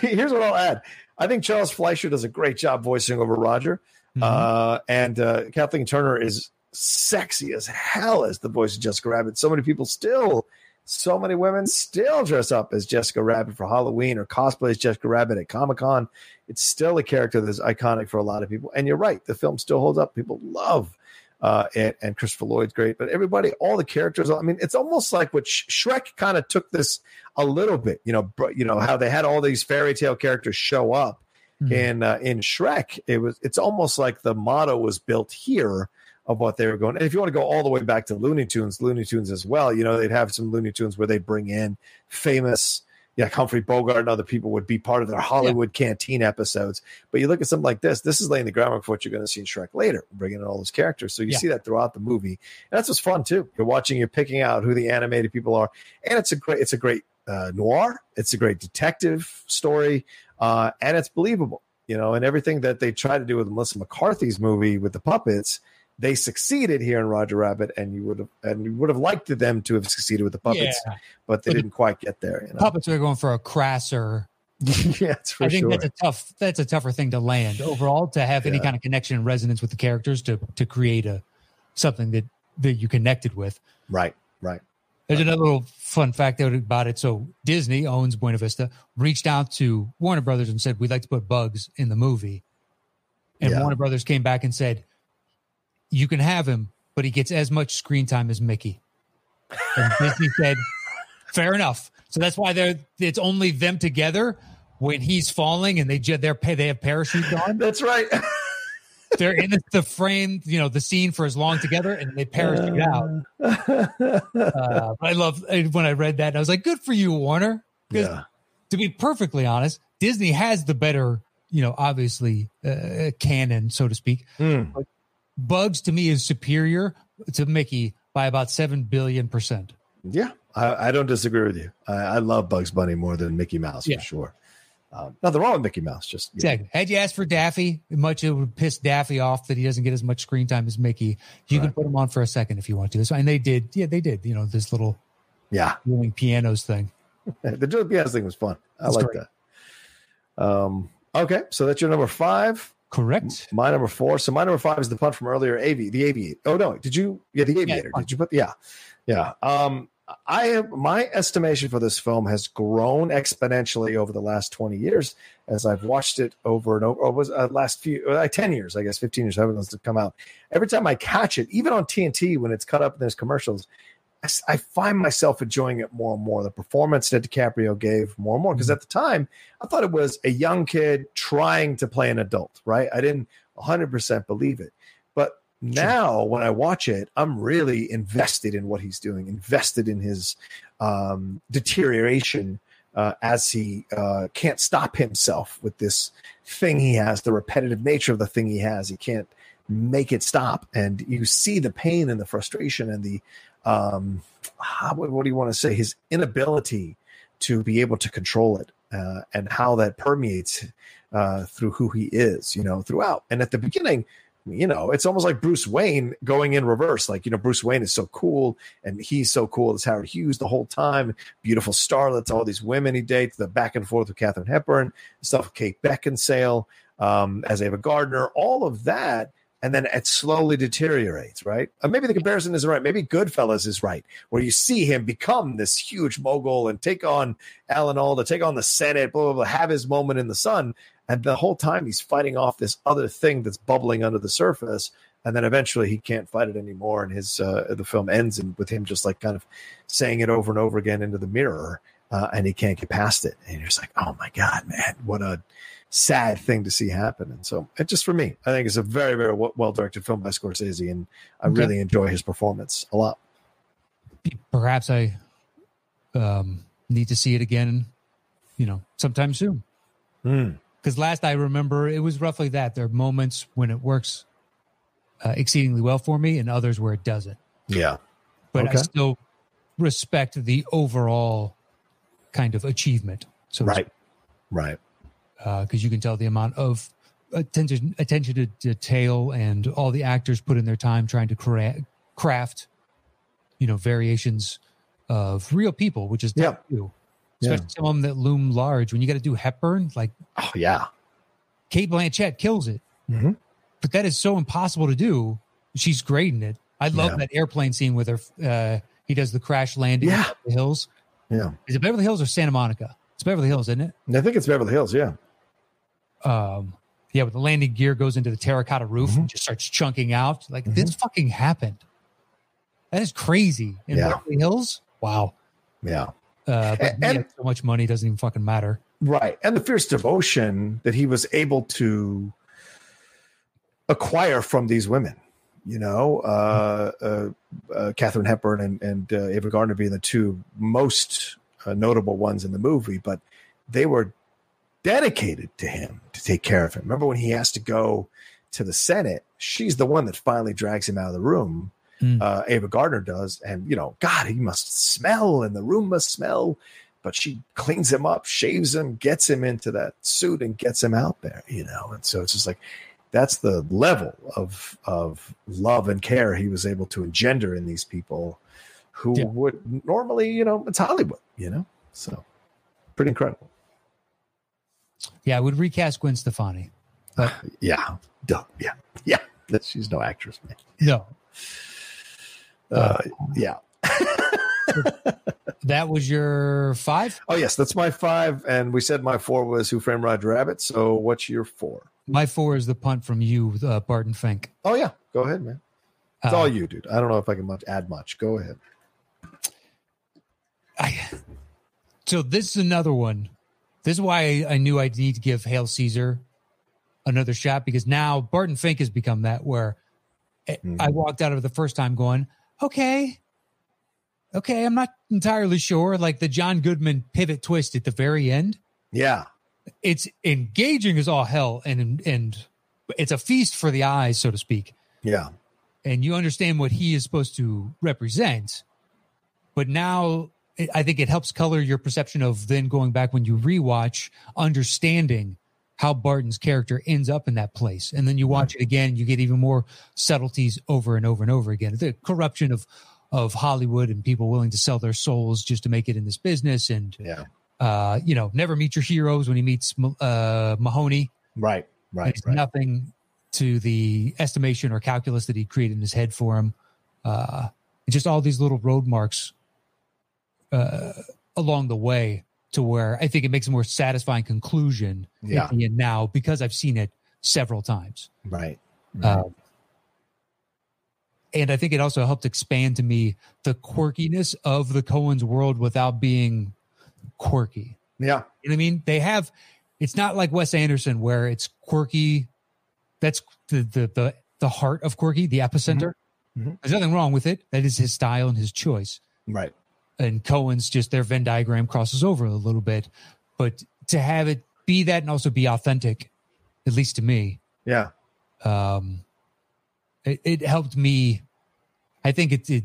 here's what I'll add. I think Charles Fleischer does a great job voicing over Roger, Mhm. uh, and uh, Kathleen Turner is sexy as hell as the voice of Jessica Rabbit. So many people still, so many women still dress up as Jessica Rabbit for Halloween or cosplay as Jessica Rabbit at Comic Con. It's still a character that's iconic for a lot of people. And you're right, the film still holds up. People love uh, and, and Christopher Lloyd's great, but everybody, all the characters. I mean, it's almost like what Sh- Shrek kind of took this a little bit. You know, br- you know how they had all these fairy tale characters show up Mhm. in uh, in Shrek. It was. It's almost like the motto was built here of what they were going. And if you want to go all the way back to Looney Tunes, Looney Tunes as well. You know, they'd have some Looney Tunes where they bring in famous. Yeah, Humphrey Bogart and other people would be part of their Hollywood canteen episodes. But you look at something like this, this is laying the groundwork for what you're going to see in Shrek later, bringing in all those characters. So you Yeah. see that throughout the movie. And that's what's fun too. You're watching, you're picking out who the animated people are. And it's a great, it's a great uh, noir. It's a great detective story. Uh, and it's believable, you know, and everything that they try to do with Melissa McCarthy's movie with the puppets they succeeded here in Roger Rabbit, and you would have and you would have liked them to have succeeded with the puppets, Yeah. but they But didn't quite get there. You know? Puppets are going for a crasser. yeah, it's for I think sure. that's a tough. That's a tougher thing to land overall to have any kind of connection and resonance with the characters to to create a something that that you connected with. right, right. There's another little fun fact about it. So Disney owns Buena Vista, reached out to Warner Brothers and said, "We'd like to put Bugs in the movie," and Yeah. Warner Brothers came back and said, "You can have him, but he gets as much screen time as Mickey." And Disney said, "Fair enough." So that's why they're it's only them together when he's falling and they they're they have parachutes on. That's right. They're in the, the frame, you know, the scene for as long together, and they parachute out. Uh, I love when I read that. I was like, "Good for you, Warner." Yeah, to be perfectly honest, Disney has the better, you know, obviously uh, canon, so to speak. Hmm. Bugs to me is superior to Mickey by about seven billion percent. yeah. I, I don't disagree with you. I, I love Bugs Bunny more than Mickey Mouse Yeah. for sure. Um, nothing wrong with Mickey Mouse. Just know, Exactly. Had you asked for Daffy, much it would piss Daffy off that he doesn't get as much screen time as Mickey. You can put him on for a second if you want to. So, and they did. Yeah, they did. You know, this little yeah. doing pianos thing. The Joe pianos thing was fun. I like that. Um, okay, so that's your number five. Correct. My number four. So my number five is the punt from earlier. Av the aviator. Oh no, did you? Yeah, the aviator. punt. did you put? Yeah, yeah. Um, I have my estimation for this film has grown exponentially over the last twenty years as I've watched it over and over. Or was uh, last few uh, ten years, I guess, fifteen years, however to come out. Every time I catch it, even on TNT when it's cut up and there's commercials, I, find myself enjoying it more and more. The performance that DiCaprio gave more and more because at the time I thought it was a young kid trying to play an adult, right? I didn't 100% believe it. But now when I watch it, I'm really invested in what he's doing, invested in his um, deterioration uh, as he uh, can't stop himself with this thing he has, the repetitive nature of the thing he has. He can't make it stop. And you see the pain and the frustration and the, um, how, what do you want to say? His inability to be able to control it uh, and how that permeates uh, through who he is, you know, throughout. And at the beginning, you know, it's almost like Bruce Wayne going in reverse. Like, you know, Bruce Wayne is so cool and he's so cool as Howard Hughes the whole time. Beautiful starlets, all these women he dates, the back and forth with Katharine Hepburn, stuff with Kate Beckinsale, um, as Ava Gardner, all of that. And then it slowly deteriorates, right? Uh, maybe the comparison isn't right. Maybe Goodfellas is right, where you see him become this huge mogul and take on Alan Alda, take on the Senate, blah, blah, blah, have his moment in the sun. And the whole time he's fighting off this other thing that's bubbling under the surface. And then eventually he can't fight it anymore. And his uh, the film ends in, with him just like kind of saying it over and over again into the mirror. Uh, and he can't get past it. And you're just like, oh my God, man, what a sad thing to see happen. And so it just for me, I think it's a very, very well directed film by Scorsese. And I Okay. really enjoy his performance a lot. Perhaps I um, need to see it again, you know, sometime soon. Mm. Because last I remember, it was roughly that. There are moments when it works uh, exceedingly well for me, and others where it doesn't. Yeah. But I still respect the overall kind of achievement. So Right. Right. Because you can tell the amount of attention attention to detail and all the actors put in their time trying to cra- craft, you know, variations of real people, which is tough Yeah. to do. Yeah. Especially some of them that loom large. When you got to do Hepburn, like Oh, yeah. Cate Blanchett kills it, Mhm. but that is so impossible to do. She's great in it. I love Yeah. that airplane scene with her. Uh, he does the crash landing Yeah. in Beverly Hills. Yeah. Is it Beverly Hills or Santa Monica? It's Beverly Hills, isn't it? I think it's Beverly Hills. Yeah. Um yeah but the landing gear goes into the terracotta roof Mm-hmm. and just starts chunking out like this fucking happened that is crazy in Yeah. beverly hills wow Yeah. uh but And- he so much money doesn't even fucking matter Right. And the fierce devotion that he was able to acquire from these women, you know, uh, uh, uh, Katharine Hepburn and, and uh, Ava Gardner being the two most uh, notable ones in the movie, but they were dedicated to him to take care of him. Remember when he has to go to the Senate? She's the one that finally drags him out of the room. Mm. Uh, Ava Gardner does, and you know, God, he must smell, and the room must smell. But she cleans him up, shaves him, gets him into that suit, and gets him out there. You know, and so it's just like that's the level of of love and care he was able to engender in these people who Yeah. would normally, you know, it's Hollywood, you know. So pretty incredible. Yeah, I would recast Gwen Stefani. Yeah. Duh. Yeah. Yeah. That she's no actress, man. No, Uh, yeah. that was your five. Oh yes, that's my five, and we said my four was Who Framed Roger Rabbit. So what's your four? My four is the punt from you, uh, Barton Fink. Oh yeah, go ahead, man. It's Uh, all you, dude. I don't know if I can much add much. Go ahead. I, so this is another one. This is why I, I knew I'd need to give Hail Caesar another shot because now Barton Fink has become that where I- Mhm. I walked out of it the first time going, okay, okay, I'm not entirely sure. Like the John Goodman pivot twist at the very end, Yeah, it's engaging as all hell, and and it's a feast for the eyes, so to speak. yeah, and you understand what he is supposed to represent. But now I think it helps color your perception of then going back when you rewatch, understanding how Barton's character ends up in that place. And then you watch it again, you get even more subtleties over and over and over again. The corruption of of Hollywood and people willing to sell their souls just to make it in this business and yeah. uh, you know, never meet your heroes when he meets uh, Mahoney. Right, right, It's right. nothing to the estimation or calculus that he created in his head for him. Uh, and just all these little road marks uh, along the way to where I think it makes a more satisfying conclusion Yeah. at the end now because I've seen it several times. right. Um, and I think it also helped expand to me the quirkiness of the Coen's world without being quirky. yeah, You know what I mean? They have it's not like Wes Anderson where it's quirky. That's the the the, the heart of quirky, the epicenter. Mhm. There's nothing wrong with it. That is his style and his choice. right. And Coen's just their Venn diagram crosses over a little bit. But to have it be that and also be authentic, at least to me, Yeah, um, it, it helped me. I think it it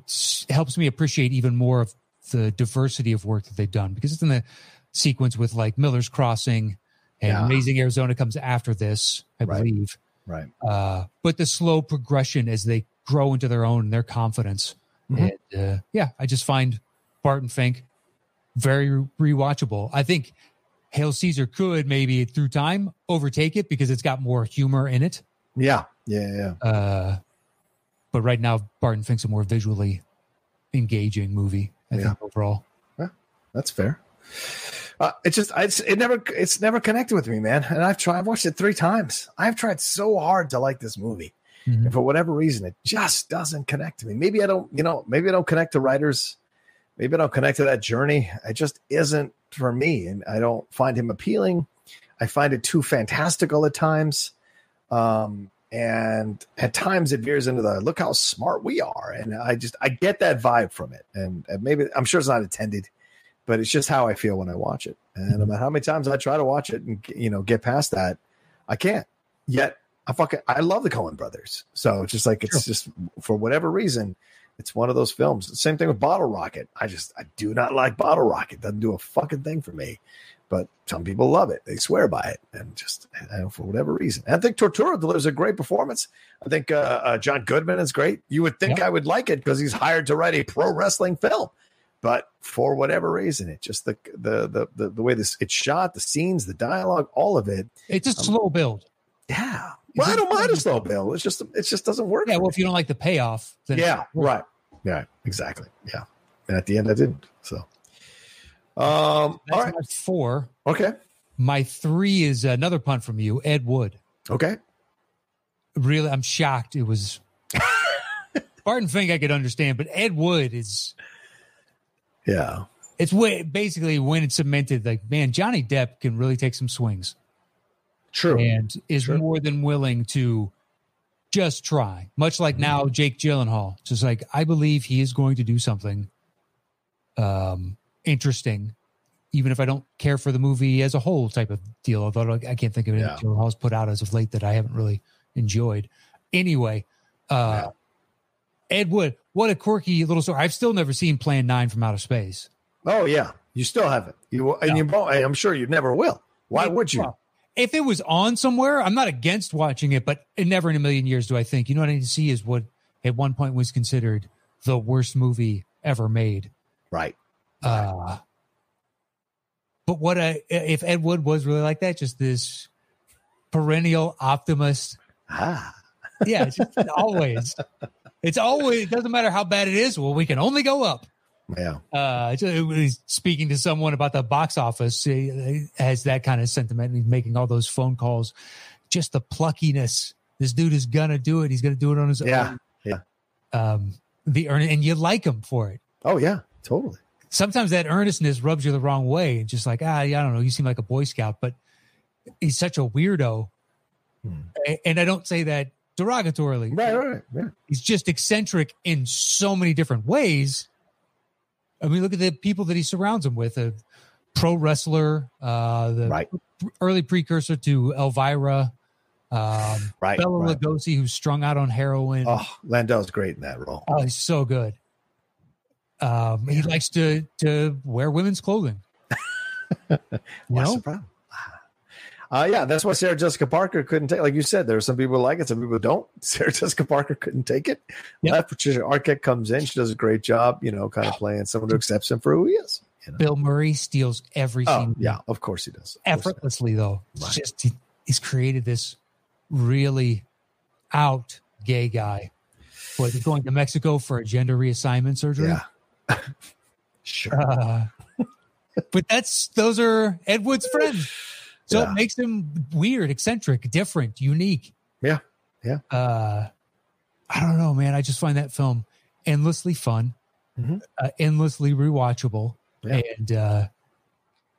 helps me appreciate even more of the diversity of work that they've done because it's in the sequence with like Miller's Crossing and Yeah. Raising Arizona comes after this, I Right. believe. right. Uh, but the slow progression as they grow into their own and their confidence. Mhm. And uh, yeah, I just find Barton Fink very rewatchable. I think Hail Caesar could maybe through time overtake it because it's got more humor in it. Yeah, yeah, yeah. Uh, but right now, Barton Fink's a more visually engaging movie. I Yeah. think overall. That's fair. Uh, it just it's it never it's never connected with me, man. And I've tried. I've watched it three times. I've tried so hard to like this movie, Mhm. and for whatever reason, it just doesn't connect to me. Maybe I don't, you know, maybe I don't connect to writers. Maybe I don't connect to that journey. It just isn't for me, and I don't find him appealing. I find it too fantastical at times, um, and at times it veers into the look how smart we are, and I just I get that vibe from it, and, and maybe I'm sure it's not intended but it's just how I feel when I watch it. And no matter how many times I try to watch it and you know get past that, I can't. Yet I fucking I love the Coen brothers. So it's just like it's just for whatever reason, it's one of those films. Same thing with Bottle Rocket. I just I do not like Bottle Rocket. Doesn't do a fucking thing for me. But some people love it. They swear by it, and just know, for whatever reason. And I think Turturro delivers a great performance. I think uh, uh, John Goodman is great. You would think Yeah. I would like it because he's hired to write a pro wrestling film but for whatever reason, it just the the the the, the way this it's shot, the scenes, the dialogue, all of it. It's a Um, slow build. Yeah. Well, I don't mind a slow bill. It's just it just doesn't work. Yeah, well, if you don't like the payoff, then yeah, not worth it. right. Yeah, exactly. Yeah. And at the end I didn't. So um all That's right. my four. Okay. My three is another punt from you, Ed Wood. Okay. Really, I'm shocked. It was Barton Fink. I could understand, but Ed Wood is Yeah. it's way, basically when it's cemented. Like, man, Johnny Depp can really take some swings True. and is Sure. more than willing to just try. Much like now, Jake Gyllenhaal, just like I believe he is going to do something um, interesting, even if I don't care for the movie as a whole, type of deal. Although I can't think of any Yeah. Gyllenhaal's put out as of late that I haven't really enjoyed. Anyway, uh, Ed Wood, what a quirky little story. I've still never seen Plan Nine from Outer Space. Oh yeah. You still haven't. You and No. you won't- I'm sure you never will. Why would you? well, if it was on somewhere, I'm not against watching it, but never in a million years do I think. You know what I need to see is what at one point was considered the worst movie ever made. Right. Uh, but what a if Ed Wood was really like that, just this perennial optimist. Ah. Yeah, it's just always. It's always. It doesn't matter how bad it is. Well, we can only go up. Yeah. Uh, speaking to someone about the box office he has that kind of sentiment. He's making all those phone calls. Just the pluckiness. This dude is gonna do it. He's gonna do it on his Yeah. own. Yeah. Um, the earn and you like him for it. Oh yeah. Totally. sometimes that earnestness rubs you the wrong way. And just like, ah, yeah, I don't know. You seem like a Boy Scout, but he's such a weirdo. Hmm. And I don't say that derogatorily. Right. Right. right. Yeah. He's just eccentric in so many different ways. I mean, look at the people that he surrounds him with a pro wrestler, uh, the Right. early precursor to Elvira, um, Right. Bela right. Lugosi, who's strung out on heroin. Oh, Landau's great in that role. Oh, he's so good. Um, He likes to to wear women's clothing. you What's know? the problem? Uh, yeah, that's why Sarah Jessica Parker couldn't take. Like you said, there are some people who like it, some people don't. Sarah Jessica Parker couldn't take it. Yep. Patricia Arquette comes in. She does a great job. You know, kind of playing someone who accepts him for who he is. You know? Bill Murray steals every Oh, scene. yeah, of course he does. Course he does. effortlessly though. Right. just he, he's created this really out gay guy. What he's going to Mexico for a gender reassignment surgery. Yeah. sure. Uh, but that's those are Ed Wood's friends. So Yeah. it makes him weird, eccentric, different, unique. Yeah. Yeah. Uh I don't know, man. I just find that film endlessly fun, Mhm. uh, endlessly rewatchable. Yeah. And uh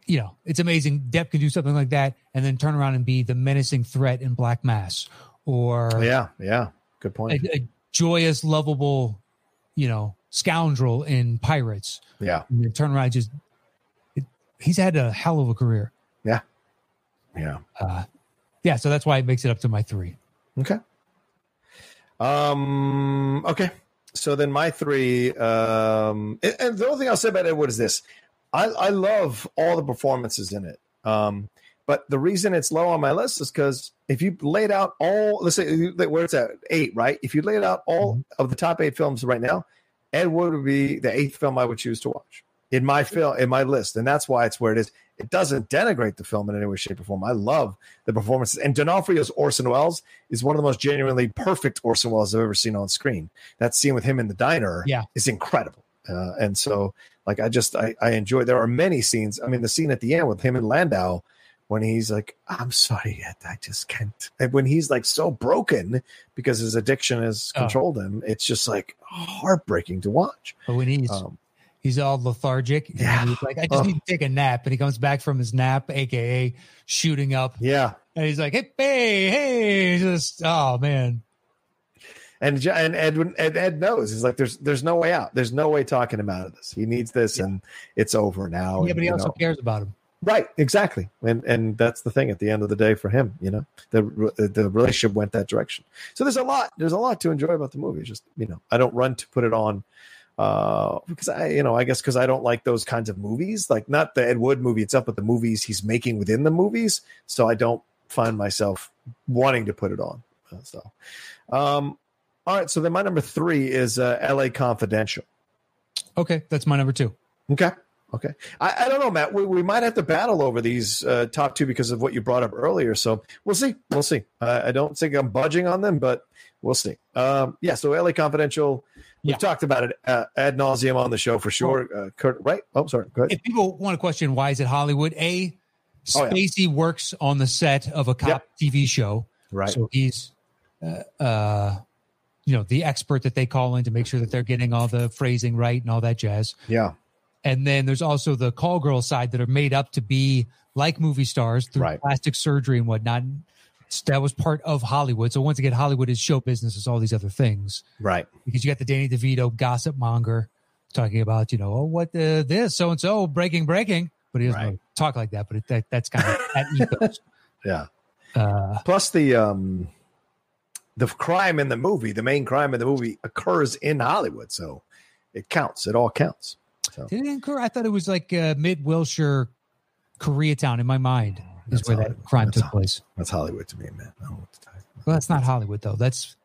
you know, it's amazing Depp can do something like that and then turn around and be the menacing threat in Black Mass or yeah. Yeah. Good point. a, a joyous, lovable, you know, scoundrel in Pirates yeah. and then turn around just it, he's had a hell of a career Yeah. uh yeah so that's why it makes it up to my three Okay. Um. Okay. So then my three. Um. And, the only thing I'll say about Ed Wood is this: I I love all the performances in it. Um. But the reason it's low on my list is because if you laid out all, let's say where it's at eight, right? If you laid out all of the top eight films right now, Ed Wood would be the eighth film I would choose to watch in my film in my list, and that's why it's where it is. It doesn't denigrate the film in any way, shape, or form. I love the performances, and D'Onofrio's Orson Welles is one of the most genuinely perfect Orson Welles I've ever seen on screen. That scene with him in the diner, Yeah. is incredible. Uh, and so, like, I just I, I enjoy. There are many scenes. I mean, the scene at the end with him and Landau when he's like, "I'm sorry, I just can't." And when he's like so broken because his addiction has Oh. controlled him, it's just like heartbreaking to watch. but when he's Um, he's all lethargic and Yeah. he's like i just Oh. need to take a nap and he comes back from his nap aka shooting up yeah, and he's like hey hey hey just oh man and and Edwin Ed, Ed knows he's like, "There's there's no way out. There's no way talking him out of this. He needs this, Yeah. and it's over now." yeah and, but he also know. cares about him Right, exactly, and and that's the thing. At the end of the day, for him, you know, the the relationship went that direction. So there's a lot. There's a lot to enjoy about the movie. It's just you know, I don't run to put it on uh because I you know I guess because I don't like those kinds of movies, like not the Ed Wood movie itself, but the movies he's making within the movies. So I don't find myself wanting to put it on. Uh, So, um, all right. So then my number three is uh, L.A. Confidential. okay that's my number two Okay. Okay. I, I don't know, Matt. We, we might have to battle over these uh, top two because of what you brought up earlier. So we'll see. We'll see. Uh, I don't think I'm budging on them, but we'll see. Um, yeah. So LA Confidential. We've Yeah. talked about it uh, ad nauseum on the show for sure. Uh, Kurt, right? Oh, sorry. Go ahead. if people want to question why is it hollywood a Oh, yeah. spacey works on the set of a cop tv show Right. So he's, uh, uh, you know, the expert that they call in to make sure that they're getting all the phrasing right and all that jazz. yeah. And then there's also the call girl side that are made up to be like movie stars through Right. plastic surgery and whatnot. That was part of Hollywood. So once again, Hollywood is show business, is all these other things. Right. Because you got the Danny DeVito gossip monger talking about, you know, oh, what the, this, so and so, breaking, breaking. But he doesn't Right. talk like that. But it, that, that's kind of that ethos. Yeah. Uh, Plus the um, the crime in the movie, the main crime in the movie occurs in Hollywood, so it counts. It all counts. So Did it incur? I thought it was like uh, mid Wilshire, Koreatown in my mind. Is where that crime That's took Ho- place. That's Hollywood to me, man. I don't know what to tell you. Well, that's not Hollywood though. That's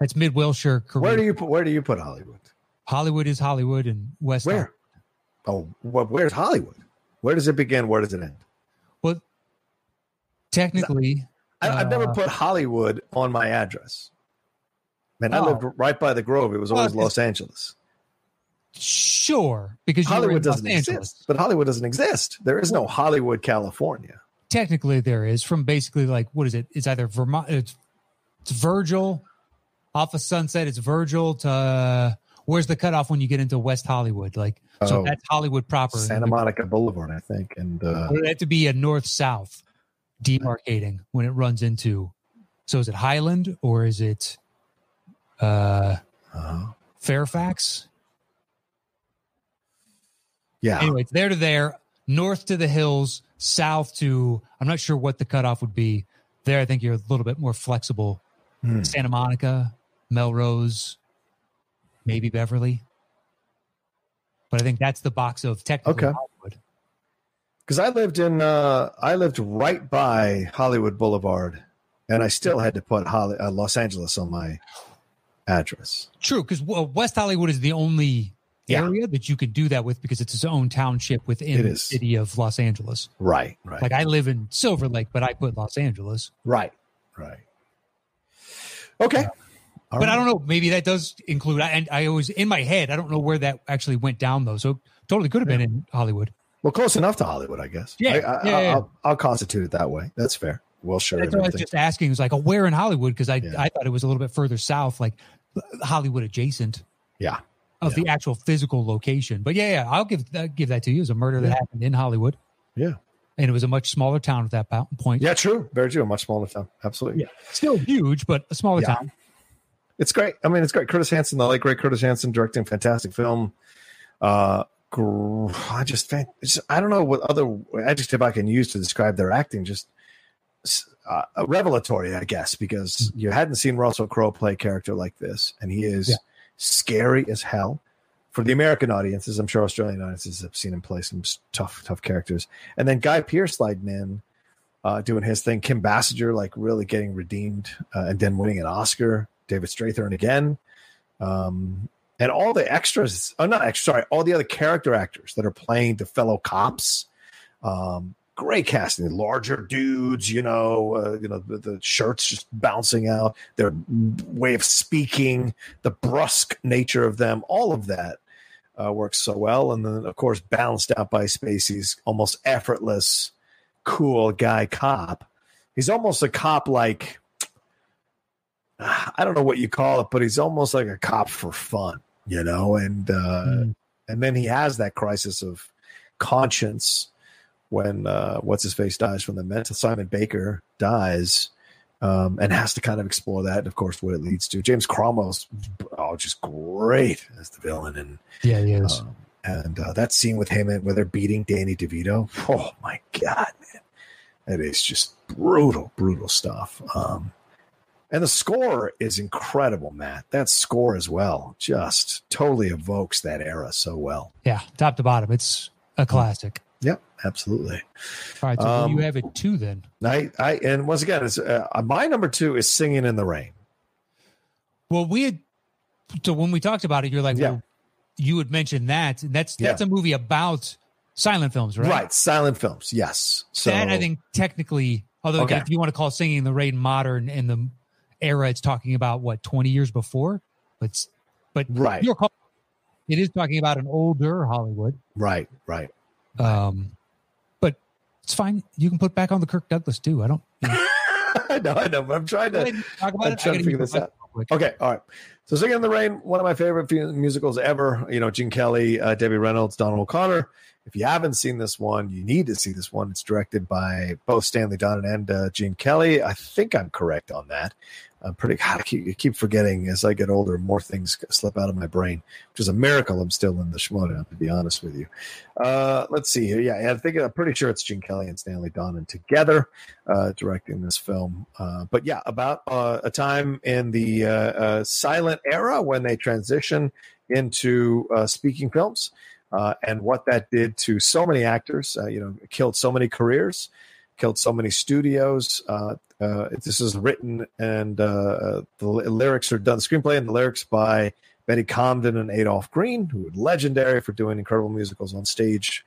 that's mid Wilshire. Where do you put? Where do you put Hollywood? Hollywood is Hollywood and West. Where? Oh, well, where's Hollywood? Where does it begin? Where does it end? Well, technically, I, I've never Uh, put Hollywood on my address. Man, I Oh. lived right by the Grove. It was always it's- Los Angeles. sure, because you were in Hollywood doesn't Angeles. exist, but Hollywood doesn't exist. There is no Hollywood, California. Technically, there is from basically like what is it? It's either Vermont. It's, it's Virgil off of Sunset. It's Virgil to where's the cutoff when you get into West Hollywood? Like so, Oh. that's Hollywood proper. Santa Monica Boulevard, I think, and uh, It had to be a north south demarcating when it runs into. So is it Highland or is it uh uh, Fairfax? yeah, Anyway, it's there to there, north to the hills, south to I'm not sure what the cutoff would be. There, I think you're a little bit more flexible. Hmm. Santa Monica, Melrose, maybe Beverly. But I think that's the box of technically Okay. Hollywood. because I lived in uh, I lived right by Hollywood Boulevard, and I still had to put Holly, uh, Los Angeles on my address. True, because West Hollywood is the only Yeah. area that you can do that with because it's its own township within the city of Los Angeles. Right, right, Like I live in Silver Lake, but I put Los Angeles. right, right. Okay, uh, All but I don't know. Maybe that does include. And I always in my head, I don't know where that actually went down though. So totally could have been in Hollywood. Well, close enough to Hollywood, I guess. Yeah, I, I, yeah, yeah. I'll, I'll constitute it that way. That's fair. Well, sure. That's what I was just asking. It was like, oh, where in Hollywood? Because I Yeah. I thought it was a little bit further south, like Hollywood adjacent Yeah. Of the actual physical location. But yeah, yeah, I'll give that, give that to you. It was a murder that Yeah. happened in Hollywood. Yeah. and it was a much smaller town at that po- point. Yeah, true. Very true. A much smaller town. Absolutely. Yeah. still huge, but a smaller Yeah. town. It's great. I mean, it's great. Curtis Hanson, the late great Curtis Hanson, directing fantastic film. Uh, I just, fan- I don't know what other adjective I can use to describe their acting. Just uh, revelatory, I guess, because you hadn't seen Russell Crowe play a character like this, and he is Yeah. Scary as hell. For the American audiences, I'm sure Australian audiences have seen him play some tough, tough characters. And then Guy Pearce sliding in, uh, doing his thing. Kim Basinger, like really getting redeemed, uh, and then winning an Oscar. David Strathairn again, um, and all the extras. Oh, not. Sorry, all the other character actors that are playing the fellow cops. Um, great casting. Larger dudes, you know, uh, you know the, the shirts just bouncing out. Their way of speaking, the brusque nature of them, all of that uh, works so well. And then, of course, balanced out by Spacey's almost effortless, cool guy cop. He's almost a cop like I don't know what you call it, but he's almost like a cop for fun, you know. And uh, Mm. and then he has that crisis of conscience when uh, what's his face dies from the mental. Simon Baker dies. Um, and has to kind of explore that, and of course, what it leads to. James Cromwell's oh, just great as the villain, and Yeah, he is. um, and uh, that scene with him and where they're beating Danny DeVito. Oh my god, man, it is just brutal, brutal stuff. Um, and the score is incredible, Matt. That score as well just totally evokes that era so well. yeah, top to bottom, it's a classic. Yep, absolutely. All right, so Um, you have it two then. I, I, and once again, it's uh, my number two is "Singing in the Rain." Well, we had so when we talked about it, you're like, Yeah. well, you had mentioned that. and That's Yeah. that's a movie about silent films, right? Right, silent films. Yes. So that I think technically, although Okay. if you want to call "Singing in the Rain" modern in the era, it's talking about what 20 years before, but but right, you're it is talking about an older Hollywood. right, right. Um, it's fine. You can put back on the Kirk Douglas too. I don't. You know, I know, I know, but I'm trying to. talk about I'm it. Trying to figure this out. quick. Okay, all right. So, Singing in the Rain, one of my favorite musicals ever. You know, Gene Kelly, uh, Debbie Reynolds, Donald O'Connor. If you haven't seen this one, you need to see this one. It's directed by both Stanley Donen and uh, Gene Kelly. I think I'm correct on that. I'm pretty. God, I keep, I keep forgetting as I get older, more things slip out of my brain, which is a miracle. I'm still in the Shmoda, to be honest with you. Uh, let's see here. Yeah, I think I'm pretty sure it's Gene Kelly and Stanley Donen together uh, directing this film. Uh, but yeah, about uh, a time in the uh, uh, silent era when they transition into speaking films and what that did to so many actors. You know, killed so many careers. Killed so many studios. Uh, uh, this is written and uh, the lyrics are done. The screenplay and the lyrics by Betty Comden and Adolph Green, who were legendary for doing incredible musicals on stage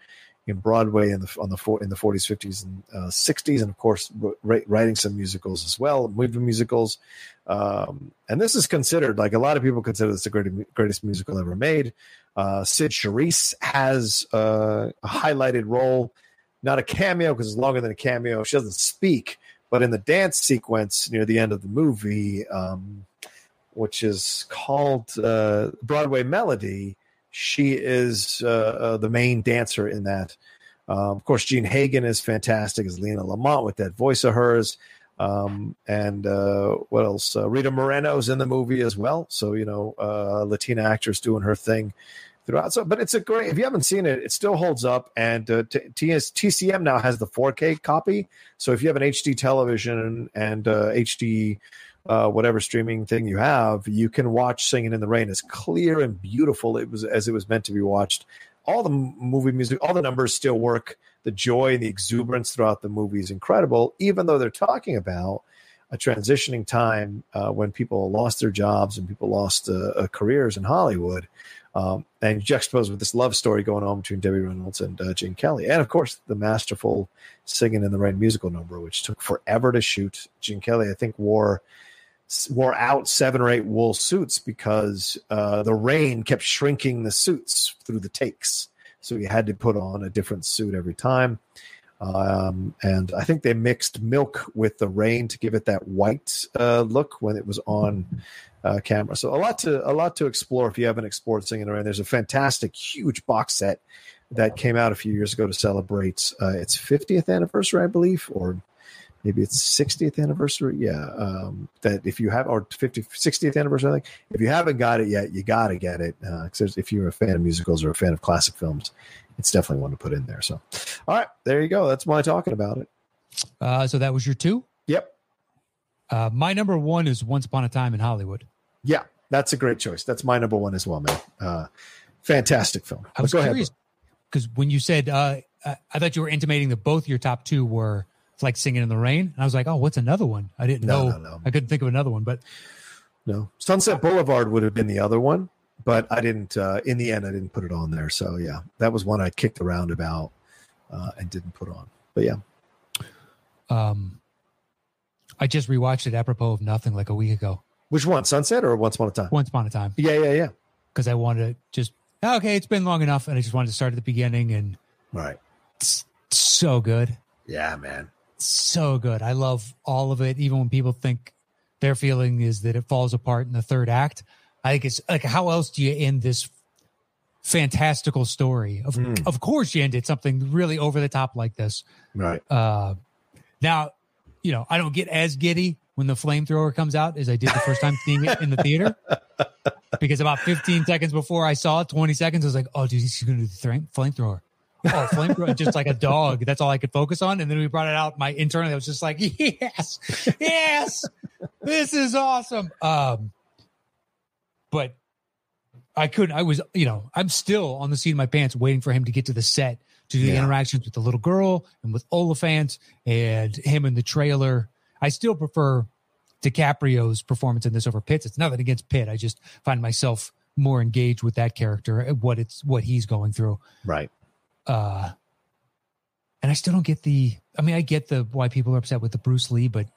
in Broadway in the on the in the 40s, 50s, and uh, 60s, and of course writing some musicals as well, movie musicals. Um, and this is considered like a lot of people consider this the greatest, greatest musical ever made. Uh, Cyd Charisse has uh, a highlighted role, not a cameo because it's longer than a cameo. She doesn't speak, but in the dance sequence near the end of the movie, um, which is called uh, Broadway Melody, she is uh, uh, the main dancer in that. Um, of course, Jean Hagen is fantastic as Lena Lamont with that voice of hers. Um, and uh, what else? Uh, Rita Moreno's in the movie as well. So, you know, uh, Latina actress doing her thing throughout. So, but it's a great, if you haven't seen it, it still holds up. And uh, T- TCM now has the 4K copy. So if you have an HD television and HD uh, whatever streaming thing you have, you can watch Singing in the Rain as clear and beautiful it was as it was meant to be watched. All the movie music, all the numbers still work. The joy and the exuberance throughout the movie is incredible, even though they're talking about a transitioning time uh, when people lost their jobs and people lost uh, uh careers in Hollywood. Um, and juxtaposed with this love story going on between Debbie Reynolds and uh, Gene Kelly, and of course the masterful "Singing in the Rain" musical number, which took forever to shoot. Gene Kelly, I think, wore wore out seven or eight wool suits because uh, the rain kept shrinking the suits through the takes. So he had to put on a different suit every time. Um, and I think they mixed milk with the rain to give it that white uh, look when it was on uh, camera. So a lot to a lot to explore if you haven't explored Singing Around. There's a fantastic, huge box set that came out a few years ago to celebrate uh, its 50th anniversary, I believe, or maybe it's 60th anniversary. Yeah. Um, that if you have, or 50, 60th anniversary, I think, if you haven't got it yet, you got to get it. Because uh, if you're a fan of musicals or a fan of classic films, it's definitely one to put in there. So, all right, there you go. That's my talking about it. Uh, so that was your two? Yep. Uh, my number one is Once Upon a Time in Hollywood. Yeah, that's a great choice. That's my number one as well, man. Uh, fantastic film. I was curious because when you said, uh, I thought you were intimating that both your top two were like singing in the rain. And I was like, oh, what's another one? I didn't no, know. No, no. I couldn't think of another one, but no. Sunset Boulevard would have been the other one, but I didn't. Uh, in the end, I didn't put it on there. So yeah, that was one I kicked around about uh, and didn't put on. But yeah. Um, I just rewatched it apropos of nothing like a week ago. Which one, Sunset or Once Upon a Time? Once Upon a Time. Yeah, yeah, yeah. Because I wanted to just okay, it's been long enough, and I just wanted to start at the beginning and right. It's so good. Yeah, man so good. I love all of it, even when people think their feeling is that it falls apart in the third act. I think it's like, how else do you end this fantastical story? Of, mm. of course, you ended something really over the top like this. Right. Uh, now, you know, I don't get as giddy when the flamethrower comes out as I did the first time seeing it in the theater. because about 15 seconds before I saw it, 20 seconds, I was like, oh, dude, he's going to do the flamethrower oh, flamethrower, just like a dog. That's all I could focus on. And then we brought it out. My internally, I was just like, yes, yes, this is awesome. Um, but I couldn't. I was, you know, I'm still on the seat of my pants, waiting for him to get to the set to do yeah. the interactions with the little girl and with Olyphant and him in the trailer. I still prefer DiCaprio's performance in this over Pitt's. It's nothing against Pitt. I just find myself more engaged with that character, what it's what he's going through. Right uh and I still don't get the I mean I get the why people are upset with the Bruce Lee, but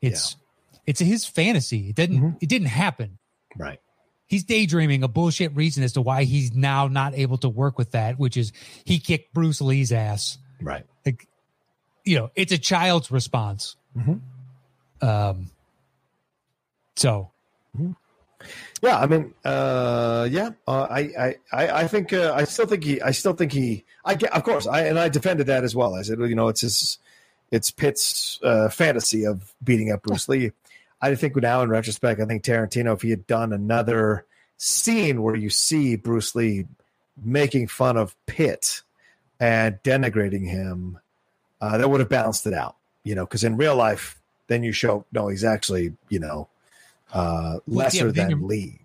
it's yeah. it's his fantasy. It didn't mm-hmm. it didn't happen. Right. He's daydreaming a bullshit reason as to why he's now not able to work with that, which is he kicked Bruce Lee's ass. Right. Like, you know, it's a child's response. Mm-hmm. Um so mm-hmm. Yeah, I mean, uh, yeah, uh, I, I, I think, uh, I still think he, I still think he, I get, of course, I and I defended that as well. I said, well, you know, it's his, it's Pitt's uh, fantasy of beating up Bruce Lee. I think now, in retrospect, I think Tarantino, if he had done another scene where you see Bruce Lee making fun of Pitt and denigrating him, uh, that would have balanced it out. You know, because in real life, then you show no, he's actually, you know, uh, lesser yeah, than Lee.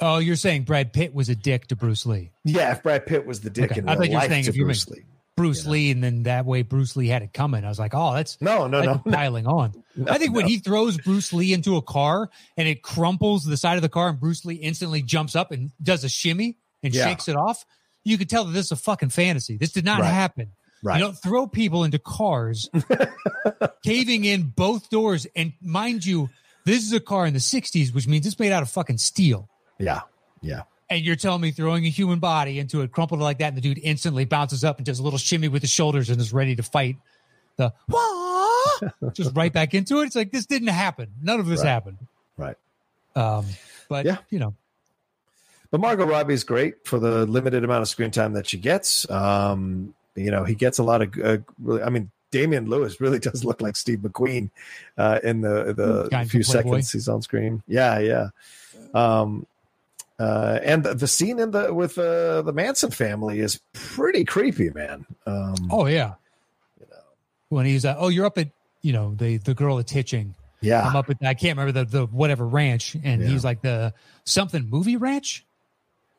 Oh, you're saying Brad Pitt was a dick to Bruce Lee? Yeah, if Brad Pitt was the dick okay. in real life to Bruce Lee. Bruce Lee, and then that way Bruce Lee had it coming. I was like, oh, that's No, no, that's no. no. piling on. No, I think when he throws Bruce Lee into a car and it crumples the side of the car, and Bruce Lee instantly jumps up and does a shimmy and Yeah. shakes it off, you could tell that this is a fucking fantasy. This did not Right. happen. Right. You don't throw people into cars, caving in both doors. And mind you, this is a car in the 60s, which means it's made out of fucking steel. Yeah. Yeah. And you're telling me throwing a human body into it, crumpled like that, and the dude instantly bounces up and does a little shimmy with his shoulders and is ready to fight the wah, just right back into it. It's like this didn't happen. None of this Right. happened. Right. Um, but Yeah. you know, But Margot Robbie's great for the limited amount of screen time that she gets. Um, you know, he gets a lot of uh, really. I mean, Damian Lewis really does look like Steve McQueen uh, in the the of few seconds he's on screen. Yeah, yeah. Um, uh, and the, the scene in the with uh, the Manson family is pretty creepy, man. Um, oh yeah, you know, when he's uh, oh you're up at you know the the girl that's hitching. yeah, I'm up at I can't remember the the whatever ranch, and Yeah. he's like the something movie ranch,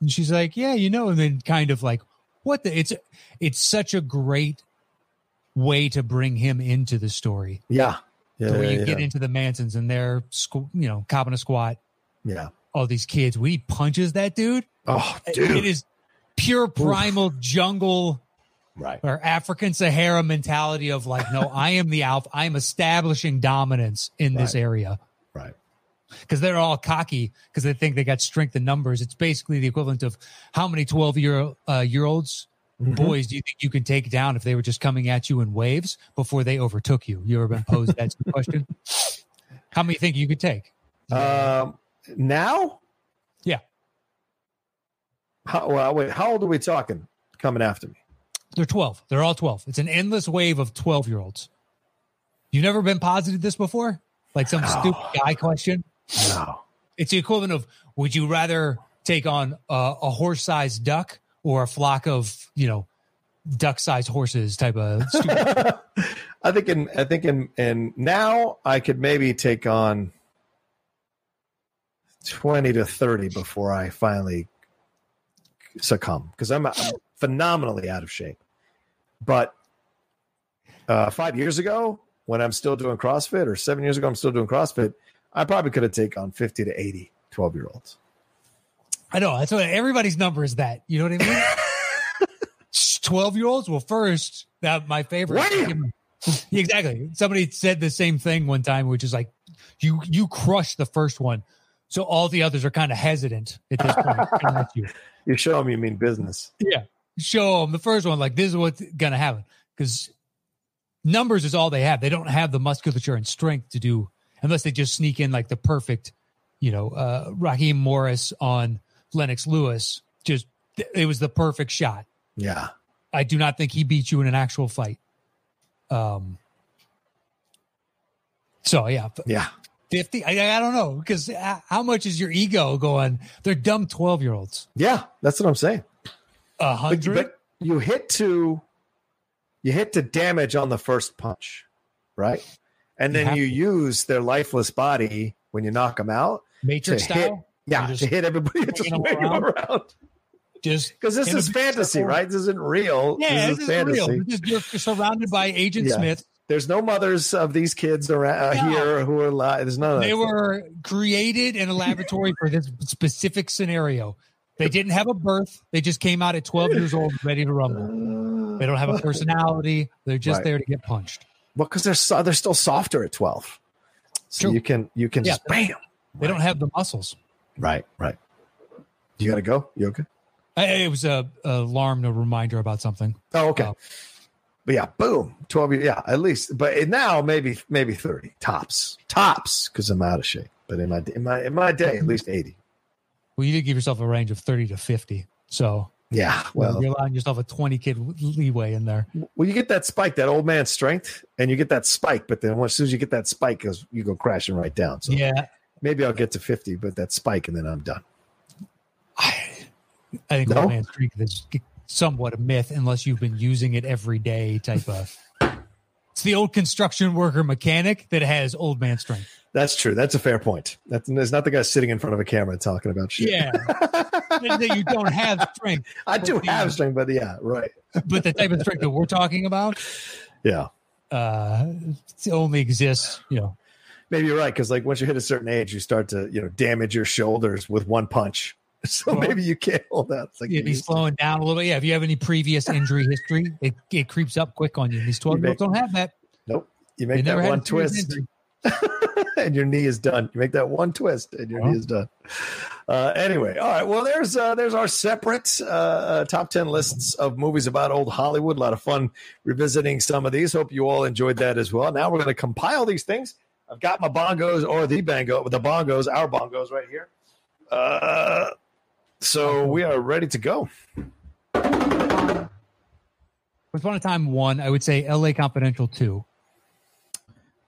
and she's like yeah you know, and then kind of like what the it's it's such a great way to bring him into the story. yeah, yeah, So when you yeah, get yeah. into the Mansons and they're squ- you know copping a squat, yeah. all these kids. When he punches that dude, Oh, dude, It is pure primal jungle right, or African Sahara mentality of like, no, I am the alpha. I am establishing dominance in this area right, because they're all cocky because they think they got strength in numbers. It's basically the equivalent of how many twelve year uh, year olds. Mhm. Boys, do you think you can take down if they were just coming at you in waves before they overtook you? You ever been posed that question? How many think you could take? Um, now, Yeah. How, well, wait, how old are we talking? Coming after me? They're 12. They're all 12. It's an endless wave of 12 year olds. You've never been posited this before? Like some No. stupid guy question? No. It's the equivalent of would you rather take on a, a horse sized duck or a flock of, you know, duck sized horses type of. I think in I think in in now I could maybe take on twenty to thirty before I finally succumb because I'm, I'm phenomenally out of shape. But uh, five years ago, when I'm still doing CrossFit, or seven years ago, I'm still doing CrossFit, I probably could have taken on 50 to 80 12 year olds. I know. That's what everybody's number is that. You know what I mean? 12 year olds? Well, first, that my favorite. Exactly. Somebody said the same thing one time, which is like, you you crush the first one, so all the others are kind of hesitant at this point. you. You show them you mean business. Yeah, show them the first one like this is what's gonna happen because numbers is all they have. They don't have the musculature and strength to do unless they just sneak in like the perfect, you know, uh, Raheem Morris on Lennox Lewis. Just it was the perfect shot. Yeah. I do not think he beat you in an actual fight. Um. So yeah, Yeah. fifty. I, I don't know because how much is your ego going? They're dumb twelve year olds. Yeah. That's what I'm saying. A But, hundred. but you hit to you hit to damage on the first punch, right? And then have you use their lifeless body when you knock them out Matrix to hit, style. yeah, just to hit everybody, just them them around. Just Because this is fantasy, right? This isn't real. yeah, this this is is fantasy. real. Is- You're surrounded by Agent Yeah. Smith. There's no mothers of these kids around uh, No. here who are alive. There's none of. They were created in a laboratory for this specific scenario. They didn't have a birth. They just came out at 12 years old, ready to rumble. They don't have a personality. They're just Right. there to get punched. Well, because they're so, they're still softer at 12. So True. you can you can Yeah. just bam. They don't have the muscles. Right, right. You got to go. You okay? I- It was a, a alarm, a reminder about something. Oh, okay. Oh. But yeah, boom, twelve. Yeah, at least. But now maybe maybe thirty tops, tops, because I'm out of shape. But in my in my in my day, at mm-hmm. least eighty. Well, you did give yourself a range of 30 to 50. So Yeah. well, you're allowing yourself a 20 kid leeway in there. well, you get that spike, that old man strength, and you get that spike. But then as soon as you get that spike, goes you go crashing right down. So Yeah. maybe I'll get to fifty, but that spike, and then I'm done. I, I think No? old man strength is somewhat a myth unless you've been using it every day type of It's the old construction worker mechanic that has old man strength. That's true. That's a fair point. That's there's not the guy sitting in front of a camera talking about shit. Yeah. that you don't have strength. I do the- have strength, but yeah, right. But the type of strength that we're talking about Yeah. uh, it only exists, you know. Maybe you're right because like once you hit a certain age, you start to you know damage your shoulders with one punch. So Well- maybe you can't hold that. It's like You'd be slowing down a little bit. Yeah, if you have any previous injury history, it, it creeps up quick on you. These 12 year olds don't have that. nope. You make that one twist, and your knee is done. You make that one twist, and your Well. knee is done. Uh, anyway, all right. Well, there's uh, there's our separate uh, uh, top ten lists of movies about old Hollywood. A lot of fun revisiting some of these. Hope you all enjoyed that as well. Now we're going to compile these things. I've got my bongos or the bongo, the bongos, our bongos right here. So we are ready to go. Once upon a time, one, I would say LA Confidential, two.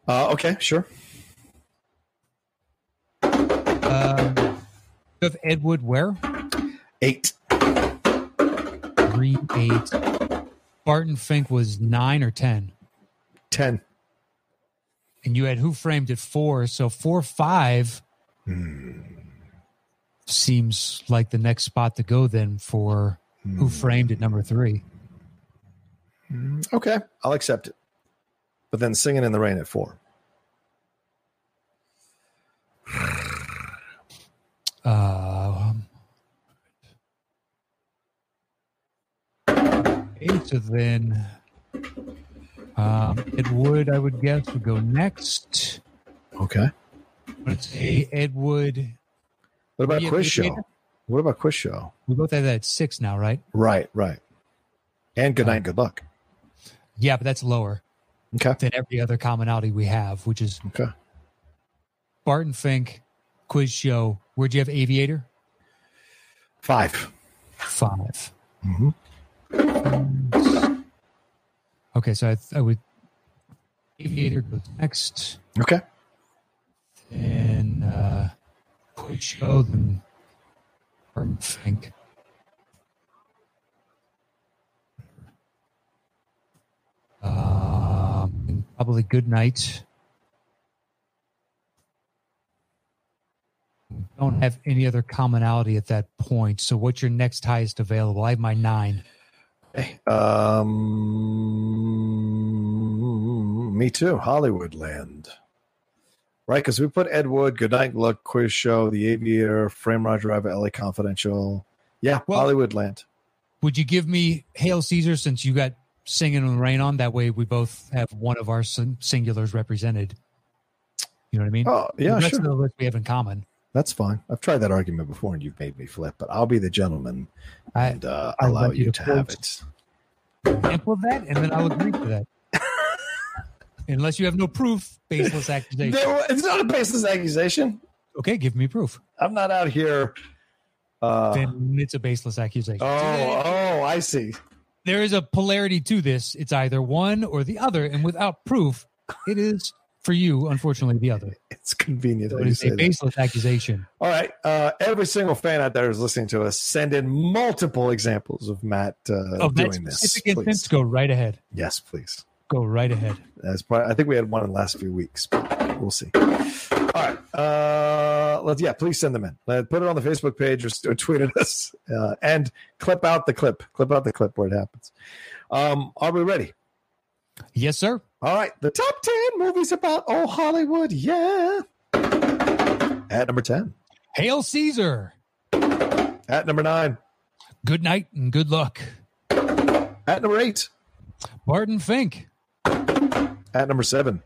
Uh, okay, sure. Um, you have Ed Wood where? Eight. Three, eight. Barton Fink was nine or 10. Ten. And you had Who Framed It four. So four, five seems like the next spot to go then for Who Framed It number three. Okay, I'll accept it. But then singing in the rain at four. Um, okay, so then um, Ed Wood, I would guess, would go next. Okay. Let's say Ed Wood. What about quiz show? What about quiz show? We both have that at six now, right? Right, right. And good night, good luck. Yeah, but that's lower Okay. than every other commonality we have, which is Okay. Barton Fink, quiz show. Where'd you have Aviator? Five. 5 Mhm. Okay, so I, I would Aviator goes next. Okay. and uh, quick show them Barton Fink. Um, probably good night. Don't have any other commonality at that point. So, what's your next highest available? I have my nine. Um, me too. Hollywood Land. Right, because we put Ed Wood, Good Night Luck, Quiz Show, The Aviator, Frame Roger Driver, LA Confidential. Yeah, Well- Hollywood Land. Would you give me Hail Caesar since you got Singing in the Rain on? That way, we both have one of our sing- singulars represented. You know what I mean? Oh, yeah, That's sure. the list we have in common. That's fine. I've tried that argument before and you've made me flip, but I'll be the gentleman I and uh, I allow you to to have it. example of that, and then I'll agree to that. Unless you have no proof, baseless accusation. There- it's not a baseless accusation. Okay, give me proof. I'm not out here. Uh, Then it's a baseless accusation. oh, oh, I see. There is a polarity to this. It's either one or the other, and without proof, it is for you, unfortunately, the other. It's convenient. So that it is a that. baseless accusation. All right. Uh, every single fan out there who's listening to us, send in multiple examples of Matt uh, Of doing this. Please. go right ahead. Yes, please. Go right ahead. That's probably, I think we had one in the last few weeks, but we'll see. All right. Uh, let's, yeah, please send them in. Uh, put it on the Facebook page or, or tweet at us uh, and clip out the clip. Clip out the clip where it happens. Um, are we ready? Yes, sir. All right, the top 10 movies about old Hollywood. Yeah. At number 10. Hail Caesar. At number 9. Good night and good luck. At number 8. Barton Fink. At number 7.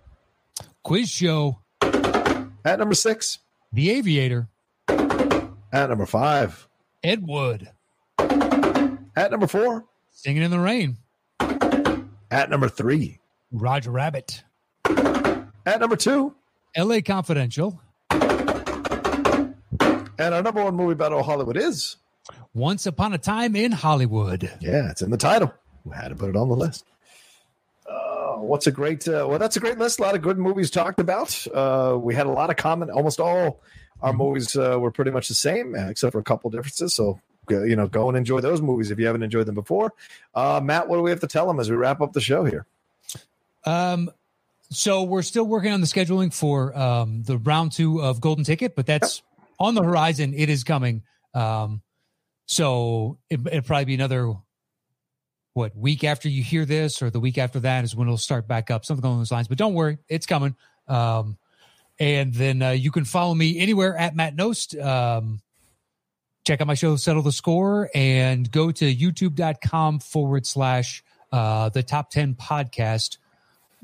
Quiz show. At number 6. The Aviator. At number 5. Ed Wood. At number 4. Singing in the Rain. At number 3. Roger Rabbit. At number 2. LA Confidential. And our number one movie about old Hollywood is. Once Upon a Time in Hollywood. Yeah, it's in the title. We had to put it on the list. What's a great? Uh, well, that's a great list. A lot of good movies talked about. Uh, we had a lot of common. Almost all our movies uh, were pretty much the same, uh, except for a couple differences. So, you know, go and enjoy those movies if you haven't enjoyed them before. Uh, Matt, what do we have to tell them as we wrap up the show here? Um, so we're still working on the scheduling for um, the round two of Golden Ticket, but that's on the horizon. It is coming. Um, so it, it'll probably be another what week after you hear this, or the week after that is when it'll start back up, something along those lines. But don't worry, it's coming. Um, and then uh, you can follow me anywhere at Matt Knost. Um, check out my show, Settle the Score, and go to youtube.com forward slash uh, the top 10 podcast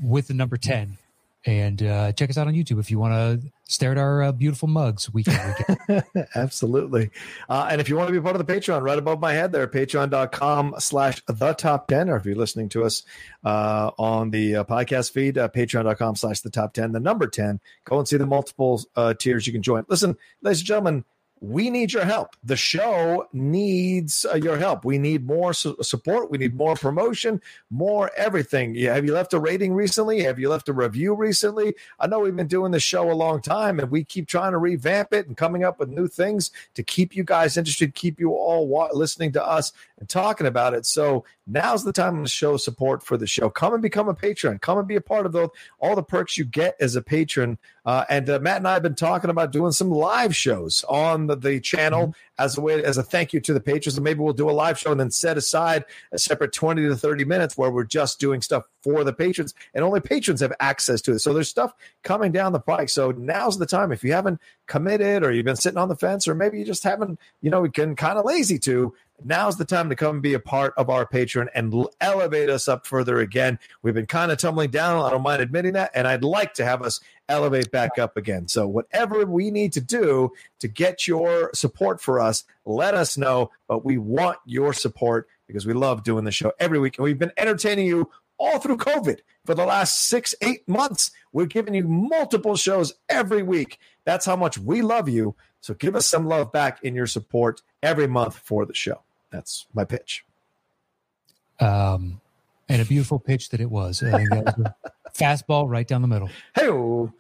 with the number 10. And uh, check us out on YouTube if you want to stare at our uh, beautiful mugs weekend. weekend. Absolutely. Uh, and if you want to be part of the Patreon, right above my head there, patreon.com slash the top 10, or if you're listening to us uh, on the uh, podcast feed, uh, patreon.com slash the top 10, the number 10, go and see the multiple uh, tiers you can join. Listen, ladies and gentlemen, we need your help. The show needs uh, your help. We need more su- support. We need more promotion, more everything. Yeah, have you left a rating recently? Have you left a review recently? I know we've been doing this show a long time and we keep trying to revamp it and coming up with new things to keep you guys interested, keep you all wa- listening to us and talking about it. So now's the time to show support for the show. Come and become a patron. Come and be a part of the, all the perks you get as a patron. Uh, and uh, Matt and I have been talking about doing some live shows on the, the channel mm-hmm. as a way as a thank you to the patrons. And maybe we'll do a live show and then set aside a separate twenty to thirty minutes where we're just doing stuff for the patrons, and only patrons have access to it. So there's stuff coming down the pike. So now's the time. If you haven't committed, or you've been sitting on the fence, or maybe you just haven't, you know, been kind of lazy to, now's the time to come and be a part of our Patreon and elevate us up further again. We've been kind of tumbling down. I don't mind admitting that. And I'd like to have us elevate back up again. So, whatever we need to do to get your support for us, let us know. But we want your support because we love doing the show every week. And we've been entertaining you all through COVID for the last six, eight months. We're giving you multiple shows every week. That's how much we love you. So give us some love back in your support every month for the show. That's my pitch. Um, and a beautiful pitch that it was. I think that was a fastball right down the middle. Hey, um,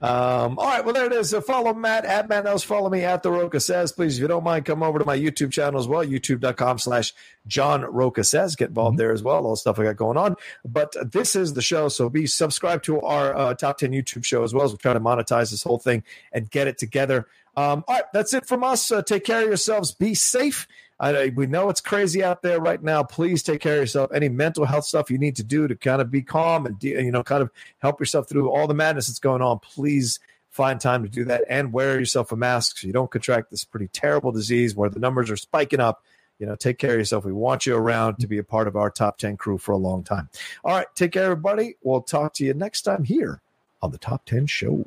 all right. Well, there it is. Uh, follow Matt at Matt Knost. Follow me at The Rocha Says. Please, if you don't mind, come over to my YouTube channel as well, youtube.com slash John Rocha Says. Get involved mm-hmm. there as well, all the stuff I got going on. But this is the show. So be subscribed to our uh, top 10 YouTube show as well as we're trying to monetize this whole thing and get it together. Um, all right. That's it from us. Uh, take care of yourselves. Be safe. I, we know it's crazy out there right now. Please take care of yourself. Any mental health stuff you need to do to kind of be calm and you know kind of help yourself through all the madness that's going on. Please find time to do that and wear yourself a mask so you don't contract this pretty terrible disease where the numbers are spiking up. You know, take care of yourself. We want you around to be a part of our top 10 crew for a long time. All right, take care, everybody. We'll talk to you next time here on the Top 10 Show.